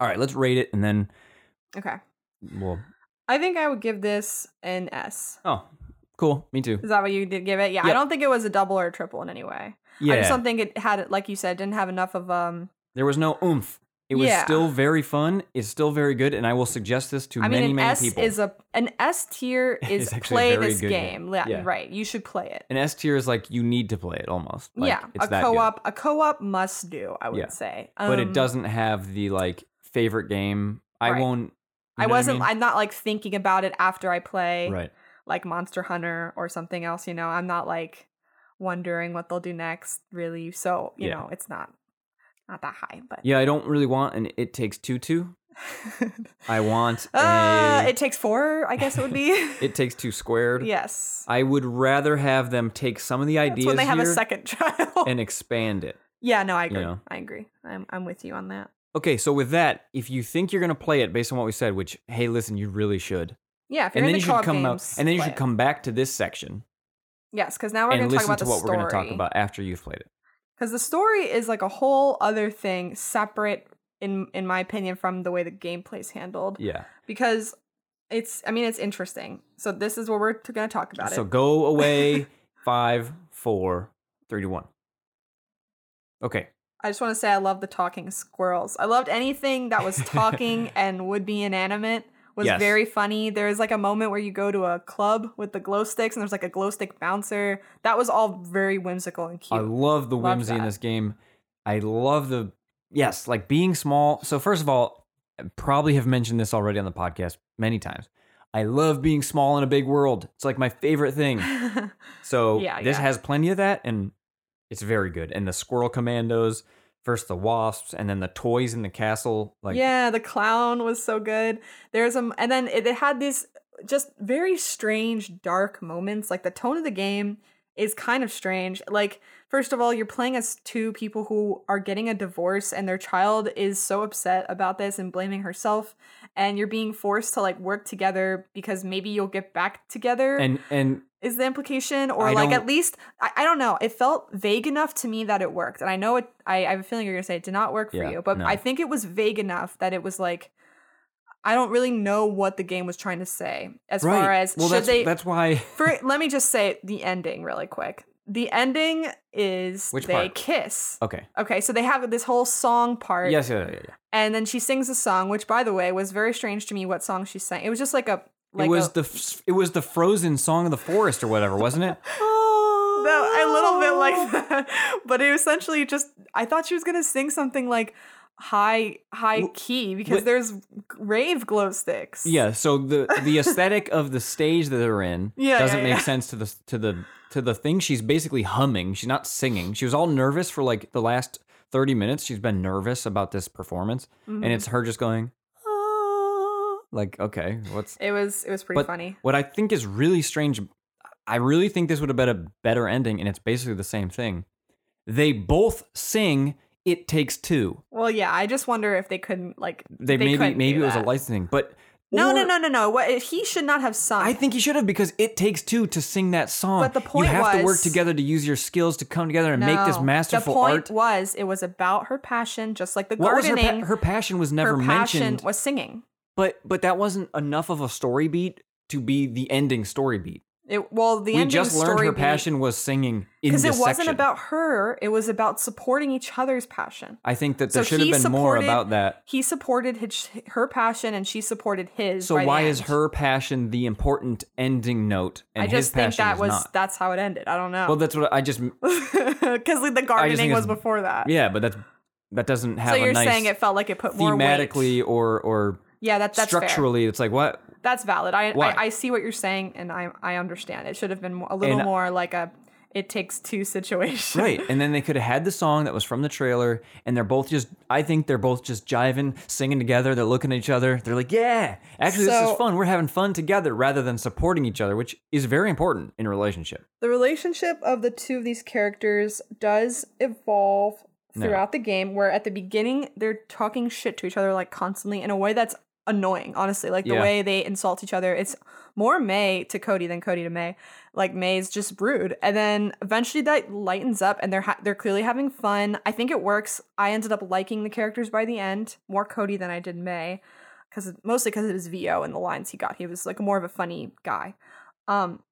All right, let's rate it, and then Okay. we'll. I think I would give this an S. Oh, cool. Me too. Is that what you did give it? Yeah, I don't think it was a double or a triple in any way. Yeah. I just don't think it had, like you said, didn't have enough of um. there was no oomph. It was Yeah. still very fun. It's still very good, and I will suggest this to I mean, many, an many S people. is a an S tier is It's actually a play this game. game. Yeah, Yeah. right. You should play it. An S tier is like you need to play it almost. Like, yeah, a that co-op, a co-op must do. I would Yeah. say, but it Um, doesn't have the like favorite game. I Right. won't. You I wasn't. mean? I'm not like thinking about it after I play, right. like Monster Hunter or something else. You know, I'm not like wondering what they'll do next. Really, so you Yeah. know, it's not not that high. But Yeah, I don't really want an It Takes Two Two. I want uh, a. it takes four. I guess it would be. It Takes Two Squared. yes. I would rather have them take some of the That's ideas when they have a second child. and expand it. yeah, no, I agree. know. I agree. I'm I'm with you on that. Okay, so with that, if you think you're gonna play it based on what we said, which hey, listen, you really should, Yeah, if you're and then into you should come out, games, and then you should come back to this section Yes, because now we're going to talk listen about to the what story. we're gonna talk about after you've played it. because the story is like a whole other thing, separate in in my opinion from the way the gameplay's handled. Yeah. Because it's, I mean, it's interesting. So this is what we're going to talk about So it. go away. Five, four, three, two, one. Okay. I just want to say I love the talking squirrels. I loved anything that was talking and would be inanimate. Was Yes. very funny. There's like a moment where you go to a club with the glow sticks and there's like a glow stick bouncer. That was all very whimsical and cute. I love the Love whimsy in this game. I love the yes, like being small. So first of all, I probably have mentioned this already on the podcast many times. I love being small in a big world. It's like my favorite thing. So Yeah, this yeah. has plenty of that, and it's very good. And the squirrel commandos, first the wasps, and then the toys in the castle. Like yeah, the clown was so good. There's a, and then it, it had these just very strange, dark moments. Like the tone of the game is kind of strange. Like, first of all, you're playing as two people who are getting a divorce, and their child is so upset about this and blaming herself, and you're being forced to like work together because maybe you'll get back together and and is the implication or I like at least I, I don't know it felt vague enough to me that it worked and i know it i, I have a feeling you're gonna say it did not work for Yeah, you but no. i think it was vague enough that it was like i don't really know what the game was trying to say as right. far as well, should that's they that's why. for let me just say the ending really quick the ending is Which they part? kiss Okay. okay so they have this whole song part Yes. Yeah. Yeah. yeah. and then she sings a song which by the way was very strange to me what song she sang it was just like a like it was a, the f- it was the Frozen song of the forest or whatever, wasn't it? oh, No, a little bit like that. But it was essentially just I thought she was gonna sing something like high high key because there's rave glow sticks. Yeah. So the the aesthetic of the stage that they're in Yeah, doesn't yeah, make yeah. sense to the to the to the thing. She's basically humming. She's not singing. She was all nervous for like the last thirty minutes. She's been nervous about this performance, Mhm. and it's her just going. "Ah," Like okay, what's it was it was pretty But- funny. what I think is really strange. I really think this would have been a better ending, and it's basically the same thing. they both sing "It Takes Two. Well, yeah, I just wonder if they couldn't like They, maybe couldn't maybe do it was a licensing, but No, or- no, no, no, no. What eh, he should not have sung. I think he should have because it takes two to sing that song. But the point you have to work together to use your skills to come together and make this No. masterful The point art. was it was about her passion, just like the What was her, gardening. pa- her passion was never her passion mentioned, was singing. but but that wasn't enough of a story beat to be the ending story beat. It well, the we just learned her passion was singing in because it wasn't section. about her. It was about supporting each other's passion. I think that there So should have been more about that. He supported his, her passion, and she supported his. So why is her passion the important ending note and I just think that was not? that's how it ended. I don't know. Well, that's what I just because the gardening was before that. yeah, but that's that doesn't have so you're nice saying it felt like it put more weight. thematically or or Yeah, that, that's fair. structurally. It's like what That's valid. I, Why? I I see what you're saying, and I I understand. It should have been a little And- more like a it takes two situation. Right. And then they could have had the song that was from the trailer, and they're both just, I think they're both just jiving, singing together. They're looking at each other. They're like, yeah, actually, this is fun. We're having fun together rather than supporting each other, which is very important in a relationship. The relationship of the two of these characters does evolve No. throughout the game, where at the beginning they're talking shit to each other like constantly in a way that's annoying, honestly. Like the Yeah. way they insult each other. It's more May to Cody than Cody to May. Like May's just rude. And then eventually that lightens up and they're ha- they're clearly having fun. I think it works. I ended up liking the characters by the end, more Cody than I did May. Cause mostly because of his VO and the lines he got. He was like more of a funny guy. Um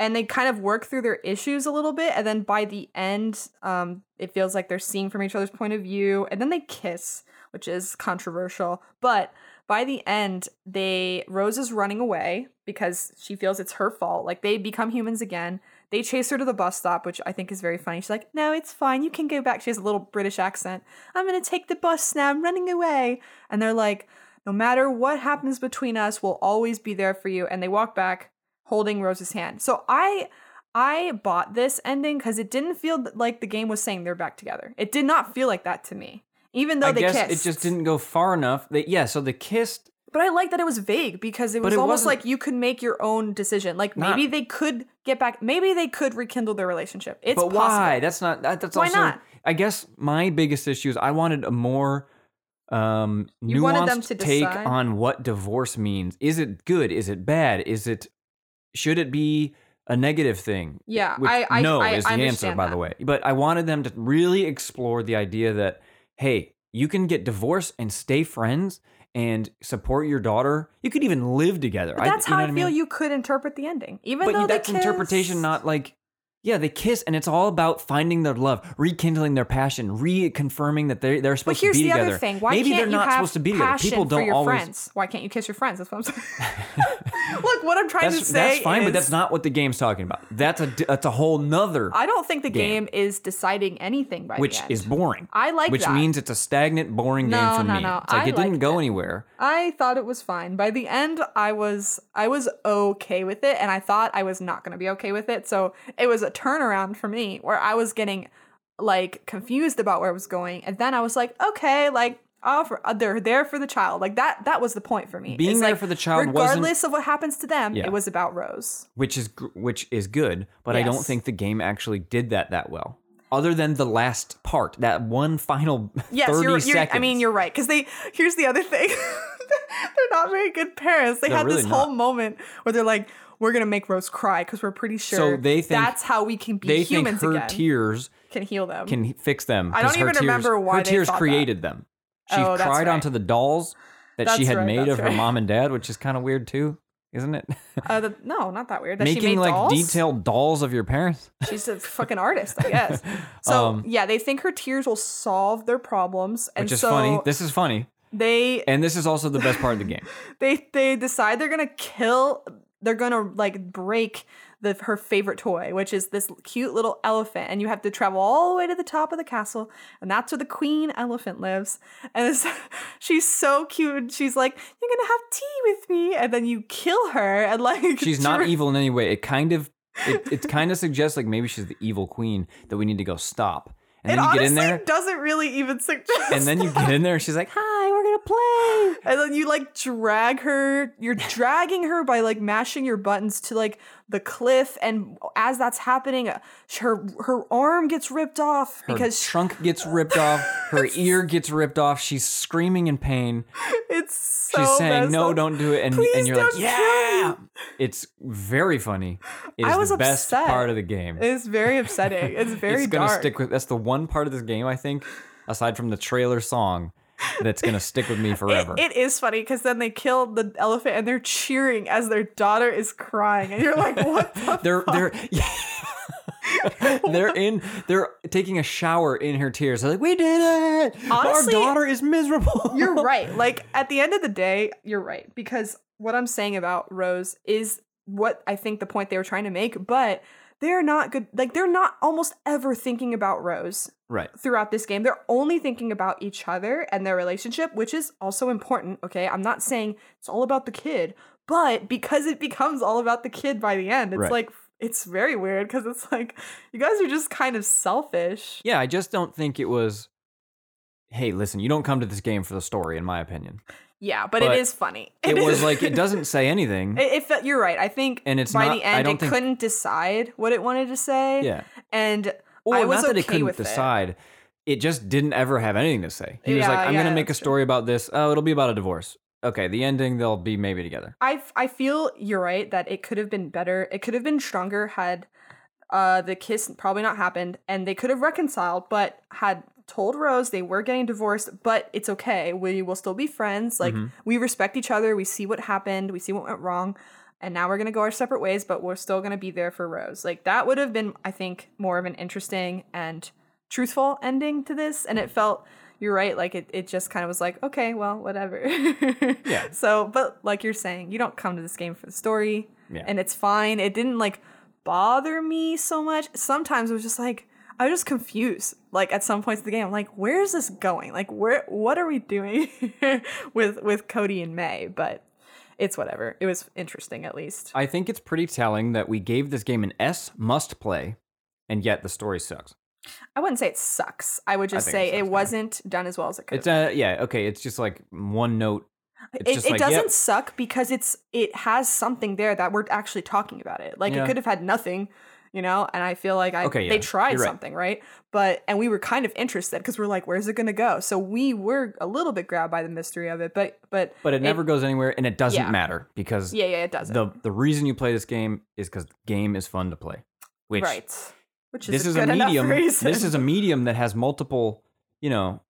and they kind of work through their issues a little bit and then by the end um, it feels like they're seeing from each other's point of view and then they kiss which is controversial but by the end they rose is running away because she feels it's her fault like they become humans again. They chase her to the bus stop which i think is very funny. She's like no it's fine you can go back. She has a little british accent. I'm gonna take the bus now i'm running away. And they're like no matter what happens between us we'll always be there for you. And they walk back holding Rose's hand. So I I bought this ending because it didn't feel like the game was saying they're back together. It did not feel like that to me, even though I they guess kissed. it just didn't go far enough. They, yeah, so they kissed. But I like that it was vague because it But was it almost wasn't- like you could make your own decision. Like Not- maybe they could get back. Maybe they could rekindle their relationship. It's but possible. why? That's not. That, that's Why also. not? I guess my biggest issue is I wanted a more um You nuanced wanted them to take decide? on what divorce means. Is it good? Is it bad? Is it should it be a negative thing? Yeah, Which I I no I, is the I answer, understand by that. the way. But I wanted them to really explore the idea that hey, you can get divorced and stay friends and support your daughter. You could even live together. But that's know how I feel mean? you could interpret the ending, even but though that's interpretation, not like yeah, they kiss, and it's all about finding their love, rekindling their passion, reconfirming that they they're supposed to be together. But here's the other thing: why Maybe can't they're you not have supposed to be together. People for don't your always. friends? Why can't you kiss your friends? That's what I'm saying. Look, what I'm trying That's, to say that's fine, but that's not what the game's talking about. That's a that's a whole nother, I don't think the game. game, is deciding anything by which the end. Which is boring. I like which that. means it's a stagnant, boring No, game for no, me. no. It's like I it didn't go it. anywhere. I thought it was fine. By the end, I was I was okay with it, and I thought I was not going to be okay with it. So it was a turnaround for me, where I was getting like confused about where I was going, and then I was like, okay, like. Oh, uh, for, they're there for the child. Like that. That was the point for me. Being It's there like, for the child regardless of what happens to them. Yeah. It was about Rose. which is which is good, but I don't think the game actually did that that well. Other than the last part, that one final Yes, 30 you're, you're. seconds. I mean, you're right. Because they. Here's the other thing. they're not very good parents. They They're had really this whole moment where they're like, "We're gonna make Rose cry because we're pretty sure So they think- that's how we can be they think humans her again. tears can heal them." can fix them. I don't even tears, remember why her tears thought that. created them. She Oh, cried right. onto the dolls that she had right, made that's of her mom and dad, which is kind of weird too, isn't it? uh, the, no, not that weird. That she Making like dolls? detailed dolls of your parents. She's a fucking artist, I guess. So Um, yeah, they think her tears will solve their problems, and Which is so funny. This is funny. they And this is also the best part of the game. they they decide they're gonna kill they're gonna like break the her favorite toy which is this cute little elephant and you have to travel all the way to the top of the castle and that's where the queen elephant lives and she's so cute and she's like you're gonna have tea with me and then you kill her and like She's not evil in any way. It kind of it, it kind of suggests like maybe she's the evil queen that we need to go stop. And it you honestly get in there doesn't really even suggest and then you get in there and she's like, "Hi, we're going to play. and then you like drag her you're dragging her by like mashing your buttons to like the cliff and as that's happening her her arm gets ripped off Her because trunk gets ripped off. Her ear gets ripped off. She's screaming in pain. It's so She's saying, "No, up. don't do it," and Please and you're like, "Yeah." It's very funny. It is I was the best upset. part of the game. it's very upsetting it's very it's gonna dark stick with. That's the one part of this game I think, aside from the trailer song, that's gonna stick with me forever. It, it is funny because then they kill the elephant and they're cheering as their daughter is crying, and you're like, "What the they're fuck?" they're they're in they're taking a shower in her tears. They're like, "We did it! Honestly, Our daughter is miserable." You're right. Like at the end of the day, you're right because what I'm saying about Rose is what I think the point they were trying to make, but they're not good. Like they're not almost ever thinking about Rose right. throughout this game. They're only thinking about each other and their relationship, which is also important. Okay, I'm not saying it's all about the kid, but because it becomes all about the kid by the end, it's Right. like it's very weird because it's like you guys are just kind of selfish. Yeah, I just don't think it was. Hey, listen, you don't come to this game for the story, in my opinion. Yeah, but, But it is funny. It, was like it doesn't say anything. It, it felt, you're right. I think And it's by not- the I end don't it think- couldn't decide what it wanted to say. yeah. And Or I was not that okay it couldn't with it. decide. It. just didn't ever have anything to say. He was like, "I'm yeah, gonna make a that's true. story about this. Oh, it'll be about a divorce. Okay, the ending they'll be maybe together. I I feel you're right that it could have been better. It could have been stronger had uh the kiss probably not happened and they could have reconciled, but had told Rose they were getting divorced, but it's okay. We will still be friends. Like Mhm. we respect each other. We see what happened. We see what went wrong. And now we're gonna go our separate ways, but we're still gonna be there for Rose. Like that would have been, I think, more of an interesting and truthful ending to this. And it felt you're right, like it, it just kind of was like, okay, well, whatever. Yeah. So, but like you're saying, you don't come to this game for the story, Yeah. and it's fine. It didn't like bother me so much. Sometimes it was just like I was just confused. Like at some points of the game, I'm like, where is this going? Like where what are we doing with with Cody and May? But it's whatever. It was interesting at least. I think it's pretty telling that we gave this game an S must play, and yet the story sucks. I wouldn't say it sucks. I would just think say it it, wasn't done as well as it could. It's uh yeah okay. It's just like one note. It, it like, doesn't yep. suck because it's it has something there that we're actually talking about it. Like Yeah. it could have had nothing, you know. And I feel like I Okay, yeah, they tried right. something right, but and we were kind of interested because we're like, where's it gonna go? So we were a little bit grabbed by the mystery of it, but but But it never goes anywhere, and it doesn't Yeah. matter because yeah yeah it doesn't the the reason you play this game is because the game is fun to play. Which right. Which is this a is a medium. This is a medium that has multiple. You know,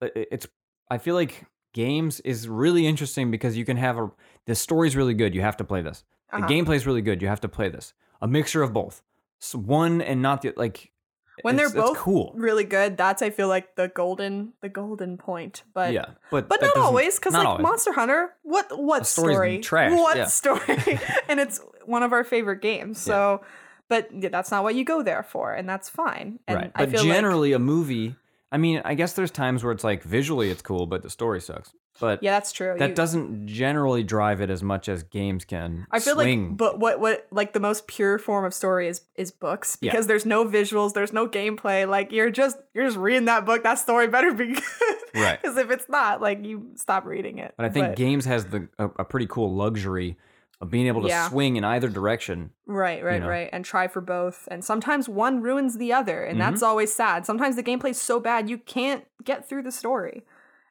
it's. I feel like games is really interesting because you can have a. The story's really good. You have to play this. The Uh-huh. gameplay's really good. You have to play this. A mixture of both. So one and not the like. when they're both cool. really good. That's I feel like the golden the golden point. But yeah, but But not always, because like always. Monster Hunter, what what story? trash, What yeah. story? and it's one of our favorite games. So, but that's not what you go there for, and that's fine. And right. I But feel like- generally, a movie. I mean, I guess there's times where it's like visually it's cool, but the story sucks. But yeah, that's true. that You- doesn't generally drive it as much as games can. I feel swing. like, but what what like the most pure form of story is is books Yeah. because there's no visuals, there's no gameplay. Like you're just you're just reading that book. That story better be good, Right. Because if it's not, like you stop reading it. But I think games has the a, a pretty cool luxury of being able to Yeah. swing in either direction. Right, right, know? right. And try for both. And sometimes one ruins the other, and Mm-hmm. that's always sad. Sometimes the gameplay's so bad you can't get through the story.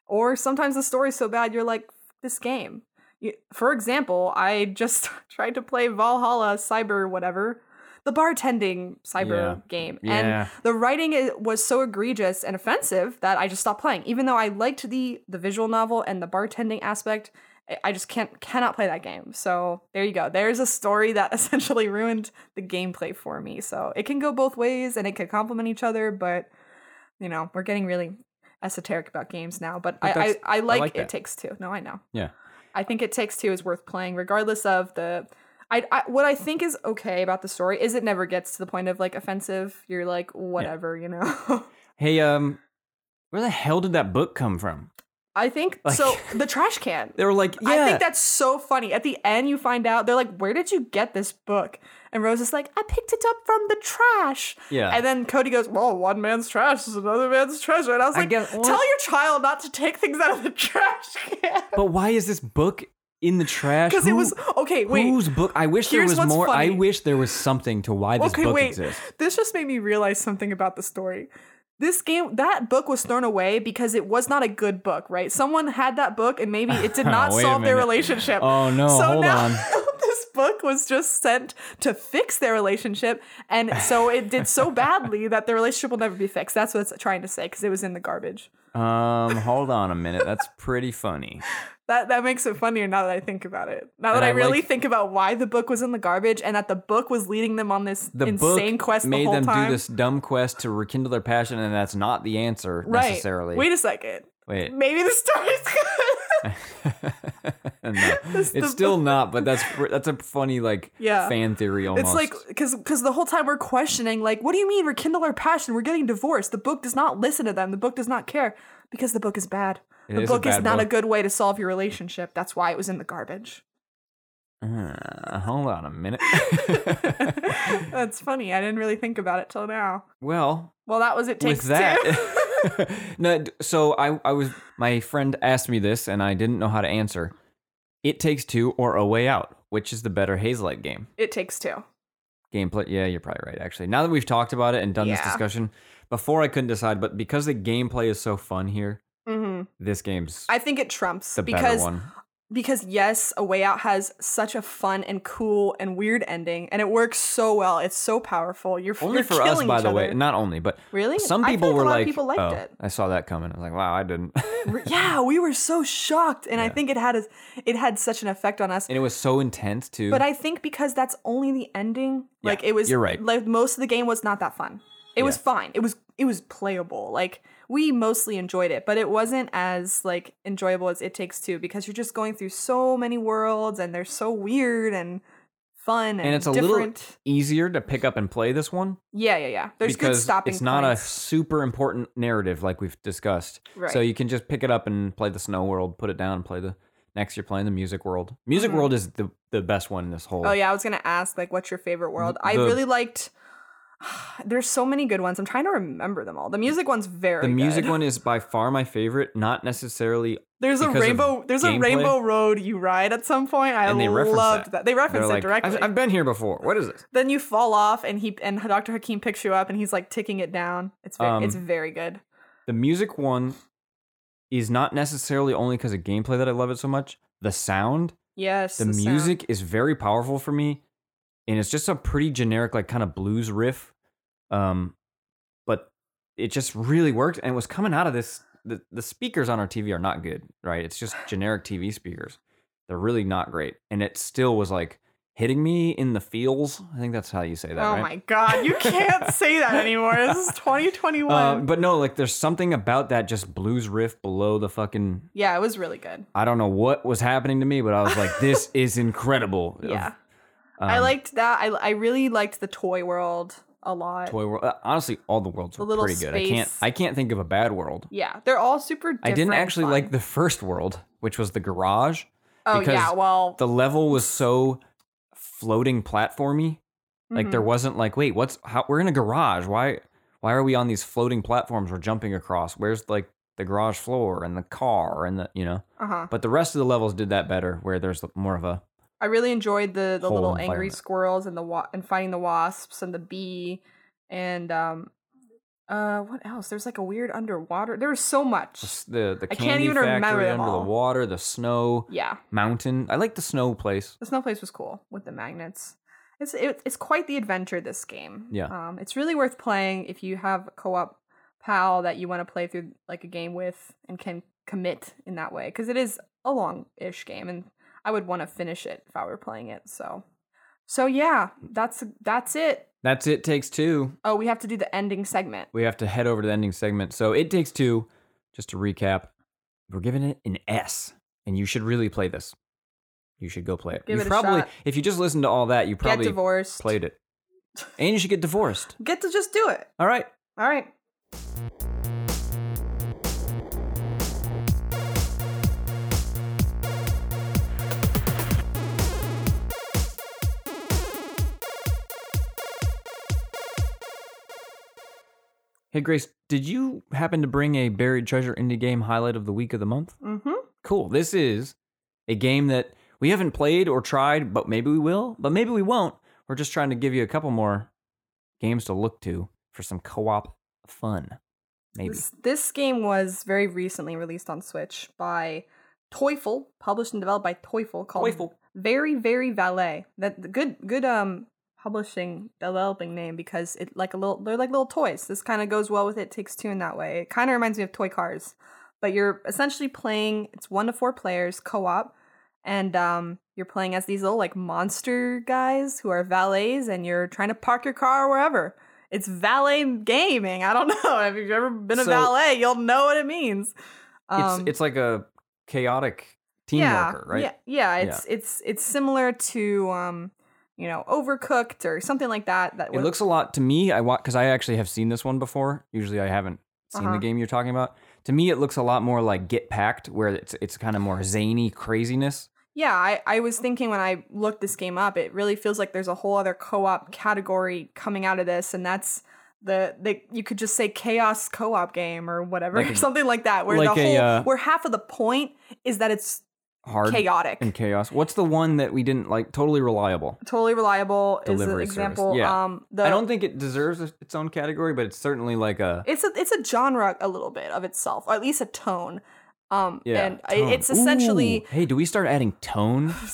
Or sometimes the story's so bad you're like, this game. You, for example, I just tried to play Valhalla Cyber whatever, the bartending cyber Yeah. game. Yeah. And the writing was so egregious and offensive that I just stopped playing. Even though I liked the the visual novel and the bartending aspect, I- I just can't cannot play that game. So there you go. There's a story that essentially ruined the gameplay for me. So it can go both ways and it can complement each other, but you know, we're getting really esoteric about games now. But, But I, I, I like, like it takes two. No, I know. Yeah. I think it takes two is worth playing, regardless of the. I, I what I think is okay about the story is it never gets to the point of like offensive. You're like whatever, you know. Hey, um, where the hell did that book come from? I think Like- so. The trash can. They were like, yeah. I think that's so funny. At the end, you find out they're like, "Where did you get this book?" And Rose is like, "I picked it up from the trash." Yeah. And then Cody goes, "Well, one man's trash is another man's treasure." And I was I like, guess- "Tell your child not to take things out of the trash can." but why is this book in the trash? Because it was okay. Wait, Whose book? I wish there was more. I wish there was something to why this okay, book wait. exists. This just made me realize something about the story. This game, that book was thrown away because it was not a good book, right? Someone had that book and maybe it did not Wait solve their relationship. Oh, no, So hold now on. this book was just sent to fix their relationship, and so it did so badly that the relationship will never be fixed. That's what it's trying to say because it was in the garbage. Um, hold on a minute. That's pretty funny. That that makes it funnier now that I think about it. Now that I, I really like- think about why the book was in the garbage and that the book was leading them on this The insane book quest made the whole them time. do this dumb quest to rekindle their passion, and that's not the answer right. necessarily. Wait a second. Wait. Maybe the story's good. no, it's the still not. But that's that's a funny like Yeah. fan theory almost. It's like because because the whole time we're questioning like, what do you mean rekindle our passion? We're getting divorced. The book does not listen to them. The book does not care because the book is bad. It the is book is not a good way to solve your relationship. That's why it was in the garbage. Uh, hold on a minute. That's funny. I didn't really think about it till now. well, Well, that was it. Takes with that, two. no. So I I was my friend asked me this, and I didn't know how to answer. It takes two or a way out. Which is the better Hazelight game? it takes two. gameplay. Yeah, you're probably right. Actually, now that we've talked about it and done this discussion, before I couldn't decide, but because the gameplay is so fun here, hmm this game's I think it trumps the better because one. because yes, A Way Out has such a fun and cool and weird ending, and it works so well. It's so powerful. You're Only you're for us, by the way. Not only, but Really? some I feel people like were a lot of like, people liked "Oh, it." I saw that coming." I was like, "Wow, I didn't." Yeah, we were so shocked, and I think it had a, it had such an effect on us. and it was so intense too. But I think because that's only the ending, Yeah, like it was. you're right. Like most of the game was not that fun. It was Yeah. fine. It was it was playable. Like we mostly enjoyed it, but it wasn't as like enjoyable as It Takes Two because you're just going through so many worlds and they're so weird and fun and, and it's a different. little easier to pick up and play this one Yeah, yeah, yeah. There's good because stopping it's not a super important narrative like we've discussed. Right. So you can just pick it up and play the snow world, put it down, and play the next. You're playing the music world. Music Mhm. world is the the best one in this whole. Oh yeah, I was gonna ask like, what's your favorite world? I really liked. There's so many good ones. I'm trying to remember them all. The music one's very. The music good. one is by far my favorite. Not necessarily. There's a rainbow. There's a rainbow road you ride at some point. I And they reference loved that. that. They They're reference it like, directly. I've, I've been here before. What is this? then you fall off, and he and Dr. Hakim picks you up, and he's like ticking it down. It's very, Um, it's very good. The music one is not necessarily only because of gameplay that I love it so much. The sound, Yes, the, sound. music is very powerful for me, and it's just a pretty generic, like kind of blues riff. Um, but it just really worked, and it was coming out of this. The the speakers on our TV are not good, right? It's just generic TV speakers. They're really not great, and it still was like hitting me in the feels. I think that's how you say that. Oh right? my god, you can't say that anymore. This is 2021. Uh, but no, like there's something about that just blues riff below the fucking. yeah, it was really good. I don't know what was happening to me, but I was like, this is incredible. Of, Yeah, I um, liked that. I I really liked the toy world a lot. Toy World. uh, Honestly, all the worlds The were pretty good. I can't. I can't think of a bad world. Yeah, they're all super. Different I didn't actually fun. like the first world, which was the garage. Oh because yeah, well, The level was so floating platformy. Like there mhm. wasn't like, wait, what's how we're in a garage. Why why are we on these floating platforms we're jumping across? Where's like the garage floor and the car and the you know? uh-huh. But the rest of the levels did that better, where there's more of a I really enjoyed the the Whole little angry squirrels and the wa- and fighting the wasps and the bee and um uh what else? There's like a weird underwater. There was so much. the the I candy can't even factory remember them under all. the water, the snow Yeah, mountain. I like the snow place. the snow place was cool with the magnets. It's it, it's quite the adventure. This game. Yeah. Um, it's really worth playing if you have a co-op pal that you want to play through like a game with and can commit in that way because it is a long-ish game and I would want to finish it if I were playing it. So, so yeah, that's that's it. That's it. Takes two. Oh, we have to do the ending segment. We have to head over to the ending segment. So it takes two. Just to recap, we're giving it an S, and you should really play this. You should go play it. Give you it a probably, if you just listened to all that, you Get probably divorced. played it, and you should get divorced. Get to just do it. All right. All right. Hey, Grace, did you happen to bring a buried treasure indie game highlight of the week of the month? Mm-hmm. Cool. This is a game that we haven't played or tried, but maybe we will, but maybe we won't. We're just trying to give you a couple more games to look to for some co op fun. Maybe. This, this game was very recently released on Switch by Toyful, published and developed by Toyful, called Toyful. Very Very Valet. That good good um publishing developing name because it like a little they're like little toys. This kind of goes well with it. Takes two in that way. It kind of reminds me of toy cars, but you're essentially playing. It's one to four players co-op, and um you're playing as these little like monster guys who are valets, and you're trying to park your car wherever. It's valet gaming. I don't know. If you've ever been a So- valet, you'll know what it means. it's it's like a chaotic team yeah, worker, right? Yeah, yeah. It's it's it's similar to um, you know, Overcooked or something like that. That It looks a lot to me. I want because I actually have seen this one before. Usually, I haven't seen Uh-huh. the game you're talking about. To me, it looks a lot more like Get Packed, where it's it's kind of more zany craziness. Yeah, I, I was thinking when I looked this game up, it really feels like there's a whole other co-op category coming out of this, and that's the the you could just say chaos co-op game or whatever, Like a- something like that, where like the a, whole uh, where half of the point is that it's Hard chaotic. and chaos. What's the one that we didn't like? Totally reliable. Totally reliable is an Delivery service. example. Yeah. Um, the I don't think it deserves its own category, but it's certainly like a it's a it's a genre a little bit of itself, or at least a tone. Um, yeah. and tone. it's essentially Ooh, hey, do we start adding tone?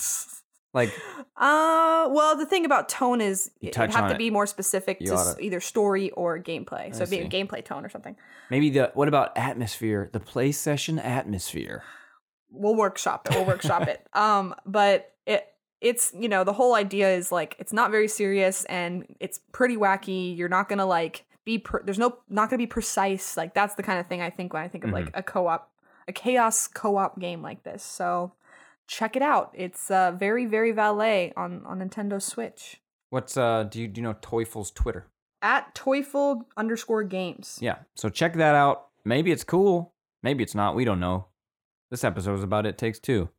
Like Uh, well, the thing about tone is You it touch have to it. be more specific You to s- either story or gameplay. So it'd be a gameplay tone or something. maybe the what about atmosphere? The play session atmosphere. We'll workshop it. We'll workshop it. Um, but it it's you know the whole idea is like it's not very serious and it's pretty wacky. You're not gonna like be per- there's no not gonna be precise. Like that's the kind of thing I think when I think of like Mm-hmm. a co-op, a chaos co-op game like this. So check it out. It's uh very very valet on on Nintendo Switch What's uh? Do you do you know Toyful's Twitter? at Toyful underscore games. Yeah. So check that out. Maybe it's cool. Maybe it's not. We don't know. This episode is about It Takes Two.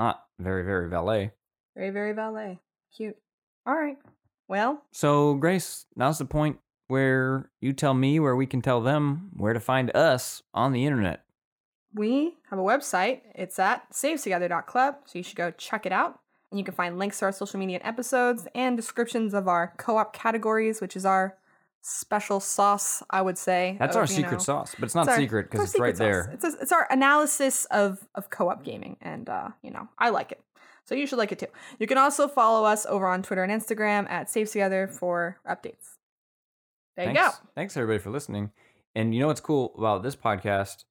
Not very, very valet. Very, very valet. Cute. All right. Well, So, Grace, now's the point where you tell me where we can tell them where to find us on the internet. we have a website. It's at savetogether.club, so you should go check it out. And you can find links to our social media and episodes and descriptions of our co op categories, which is our special sauce, I would say. That's of, our secret know- sauce, but it's not our- secret because it's, right sauce. there. It's, a- it's our analysis of, of co op gaming. And, uh, you know, I like it. So you should like it too. You can also follow us over on Twitter and Instagram at Save Together for updates. There Thanks, you go. Thanks, everybody, for listening. And you know what's cool about this podcast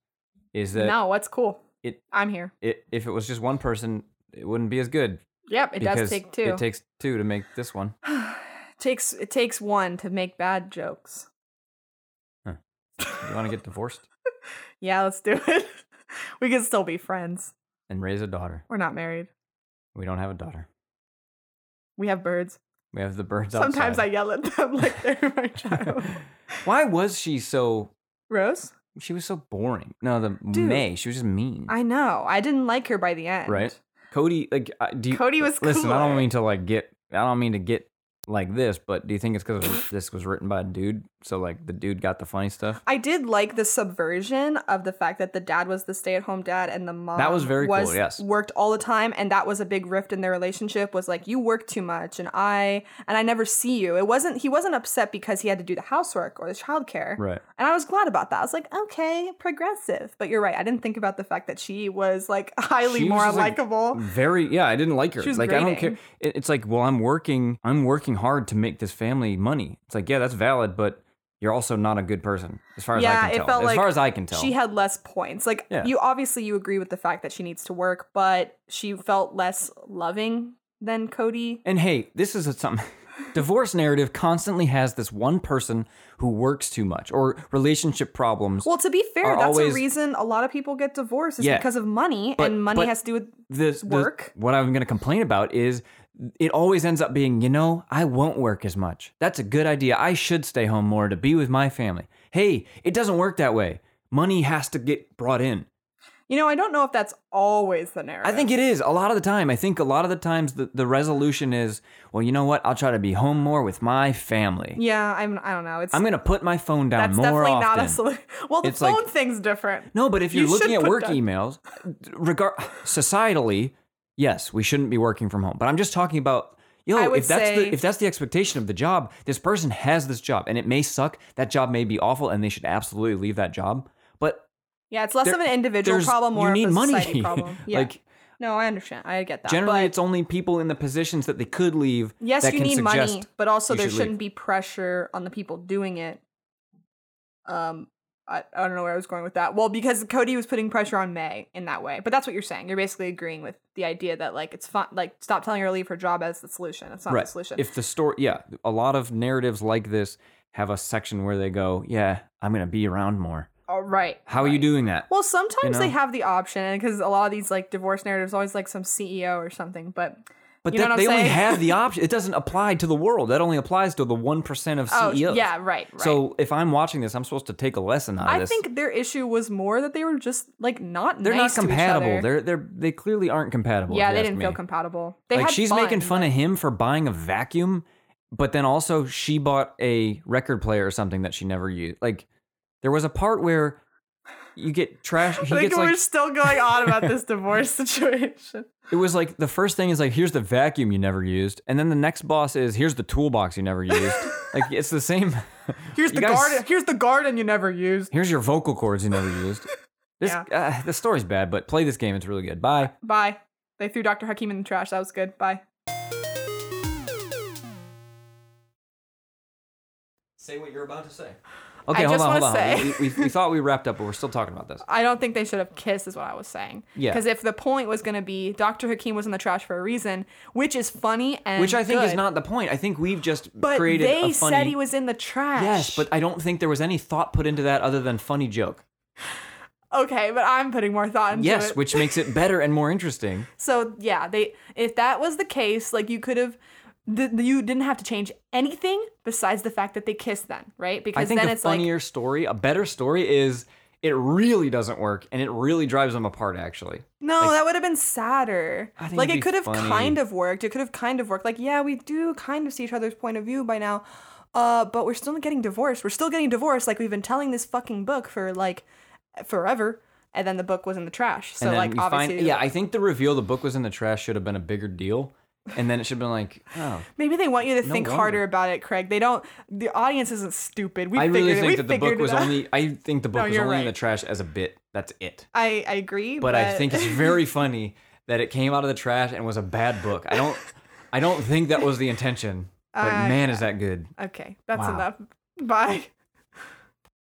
is that no, what's cool? it- I'm here. it, if it was just one person, it wouldn't be as good. Yep, it does take two. It takes two to make this one. takes it takes one to make bad jokes. You want to get divorced Yeah, let's do it. we can still be friends. and raise a daughter. We're not married. We don't have a daughter. We have birds. We have the birds Sometimes I yell at them like they're my child. Why was she so? Rose? She was so boring. No, the Dude, May. She was just mean. I know. I didn't like her by the end. Right? Cody, like, uh, do you, Cody was listen? I don't mean to like get. I don't mean to get like this, but do you think it's because this was written by a dude? So like the dude got the funny stuff. I did like the subversion of the fact that the dad was the stay-at-home dad and the mom That was very cool, yes. worked all the time and that was a big rift in their relationship was like you work too much and I and I never see you. It wasn't he wasn't upset because he had to do the housework or the childcare. Right. And I was glad about that. I was like, okay, progressive. But you're right. I didn't think about the fact that she was like highly She more just, like. Very. Yeah, I didn't like her. She was like I don't care. It, it's like, well, I'm working. I'm working hard to make this family money. It's like, yeah, that's valid, but you're also not a good person, as far as Yeah, I can it tell. felt as like far as I can tell. She had less points. Like Yeah. you obviously you agree with the fact that she needs to work, but she felt less loving than Cody. And hey, this is a, something. Divorce narrative constantly has this one person who works too much or relationship problems. Well, to be fair, that's always- a reason a lot of people get divorced is Yeah. because of money, But- and money has to do with this the- work. what I'm going to complain about is it always ends up being, you know, I won't work as much. That's a good idea. I should stay home more to be with my family. Hey, it doesn't work that way. Money has to get brought in. You know, I don't know if that's always the narrative. I think it is a lot of the time. I think a lot of the times the, the resolution is, well, you know what? I'll try to be home more with my family. Yeah, I'm. I don't know. It's I'm gonna put my phone down that's more definitely often. not a solution. Well, the It's like- phone thing's different. No, but if you're You looking at work that- emails, regard societally, yes, we shouldn't be working from home. But I'm just talking about yo, I would if that's say- the if that's the expectation of the job, this person has this job and it may suck. That job may be awful and they should absolutely leave that job. But Yeah, it's less there- of an individual there's- problem, more you need of a money. society problem. Yeah. like no, I understand. I get that. generally but it's only people in the positions that they could leave yes, that you can need suggest money, but also you there should shouldn't be pressure on the people doing it. Um, I, I don't know where I was going with that. Well, because Cody was putting pressure on May in that way, but that's what you're saying. You're basically agreeing with the idea that like it's fun, like stop telling her to leave her job as the solution. It's not right. the solution. If the story, yeah, a lot of narratives like this have a section where they go, "Yeah, I'm gonna be around more." oh, right. How are you doing that? Well, sometimes know? they have the option because a lot of these like divorce narratives always like some CEO or something, but But you know that, what I'm they only have the option. It doesn't apply to the world. That only applies to the one percent of CEOs. oh yeah, right, right. So if I'm watching this, I'm supposed to take a lesson out of this. I think their issue was more that they were just like not they're nice not compatible. They're they're they clearly aren't compatible. yeah, they didn't feel compatible. They like she's fun, making fun but- of him for buying a vacuum, but then also she bought a record player or something that she never used. Like there was a part where you get trash. I think we're like still going on about this divorce situation. it was like the first thing is like here's the vacuum you never used, and then the next boss is here's the toolbox you never used. like it's the same. Here's the guys- garden. Here's the garden you never used. Here's your vocal cords you never used. This uh, the story's bad, but play this game. It's really good. Bye. Bye. They threw Dr. Hakim in the trash. That was good. Bye. Say what you're about to say. Okay, I hold just on, hold on. say- We, we, we thought we wrapped up, but we're still talking about this. I don't think they should have kissed, is what I was saying. Yeah. Because if the point was going to be Dr. Hakim was in the trash for a reason, which is funny and Which I think is not the point. I think we've just But created they a funny. said he was in the trash. Yes, but I don't think there was any thought put into that other than funny joke. okay, but I'm putting more thought into Yes, it. which makes it better and more interesting. So yeah, they if that was the case, like you could have, the, the- you didn't have to change anything besides the fact that they kissed then, right? I Because think then a it's like a funnier story, a better story is it really doesn't work and it really drives them apart actually. no, like- that would have been sadder. I think like it could have funny. kind of worked. It could have kind of worked. Like yeah, we do kind of see each other's point of view by now. Uh, but we're still getting divorced. We're still getting divorced. Like we've been telling this fucking book for like forever, and then the book was in the trash. So like we find obviously, yeah, I think the reveal the book was in the trash should have been a bigger deal. And then it should have been like, oh. Maybe they want you to think wonder. harder about it, Craig. They don't. The audience isn't stupid. We I really it. think we that the book was out. only I think the book No, was only in the trash as a bit. That's it. I, I agree, but I think it's very funny that it came out of the trash and was a bad book. I don't I don't think that was the intention. But Uh, man, is that good. okay. That's Wow. enough. Bye.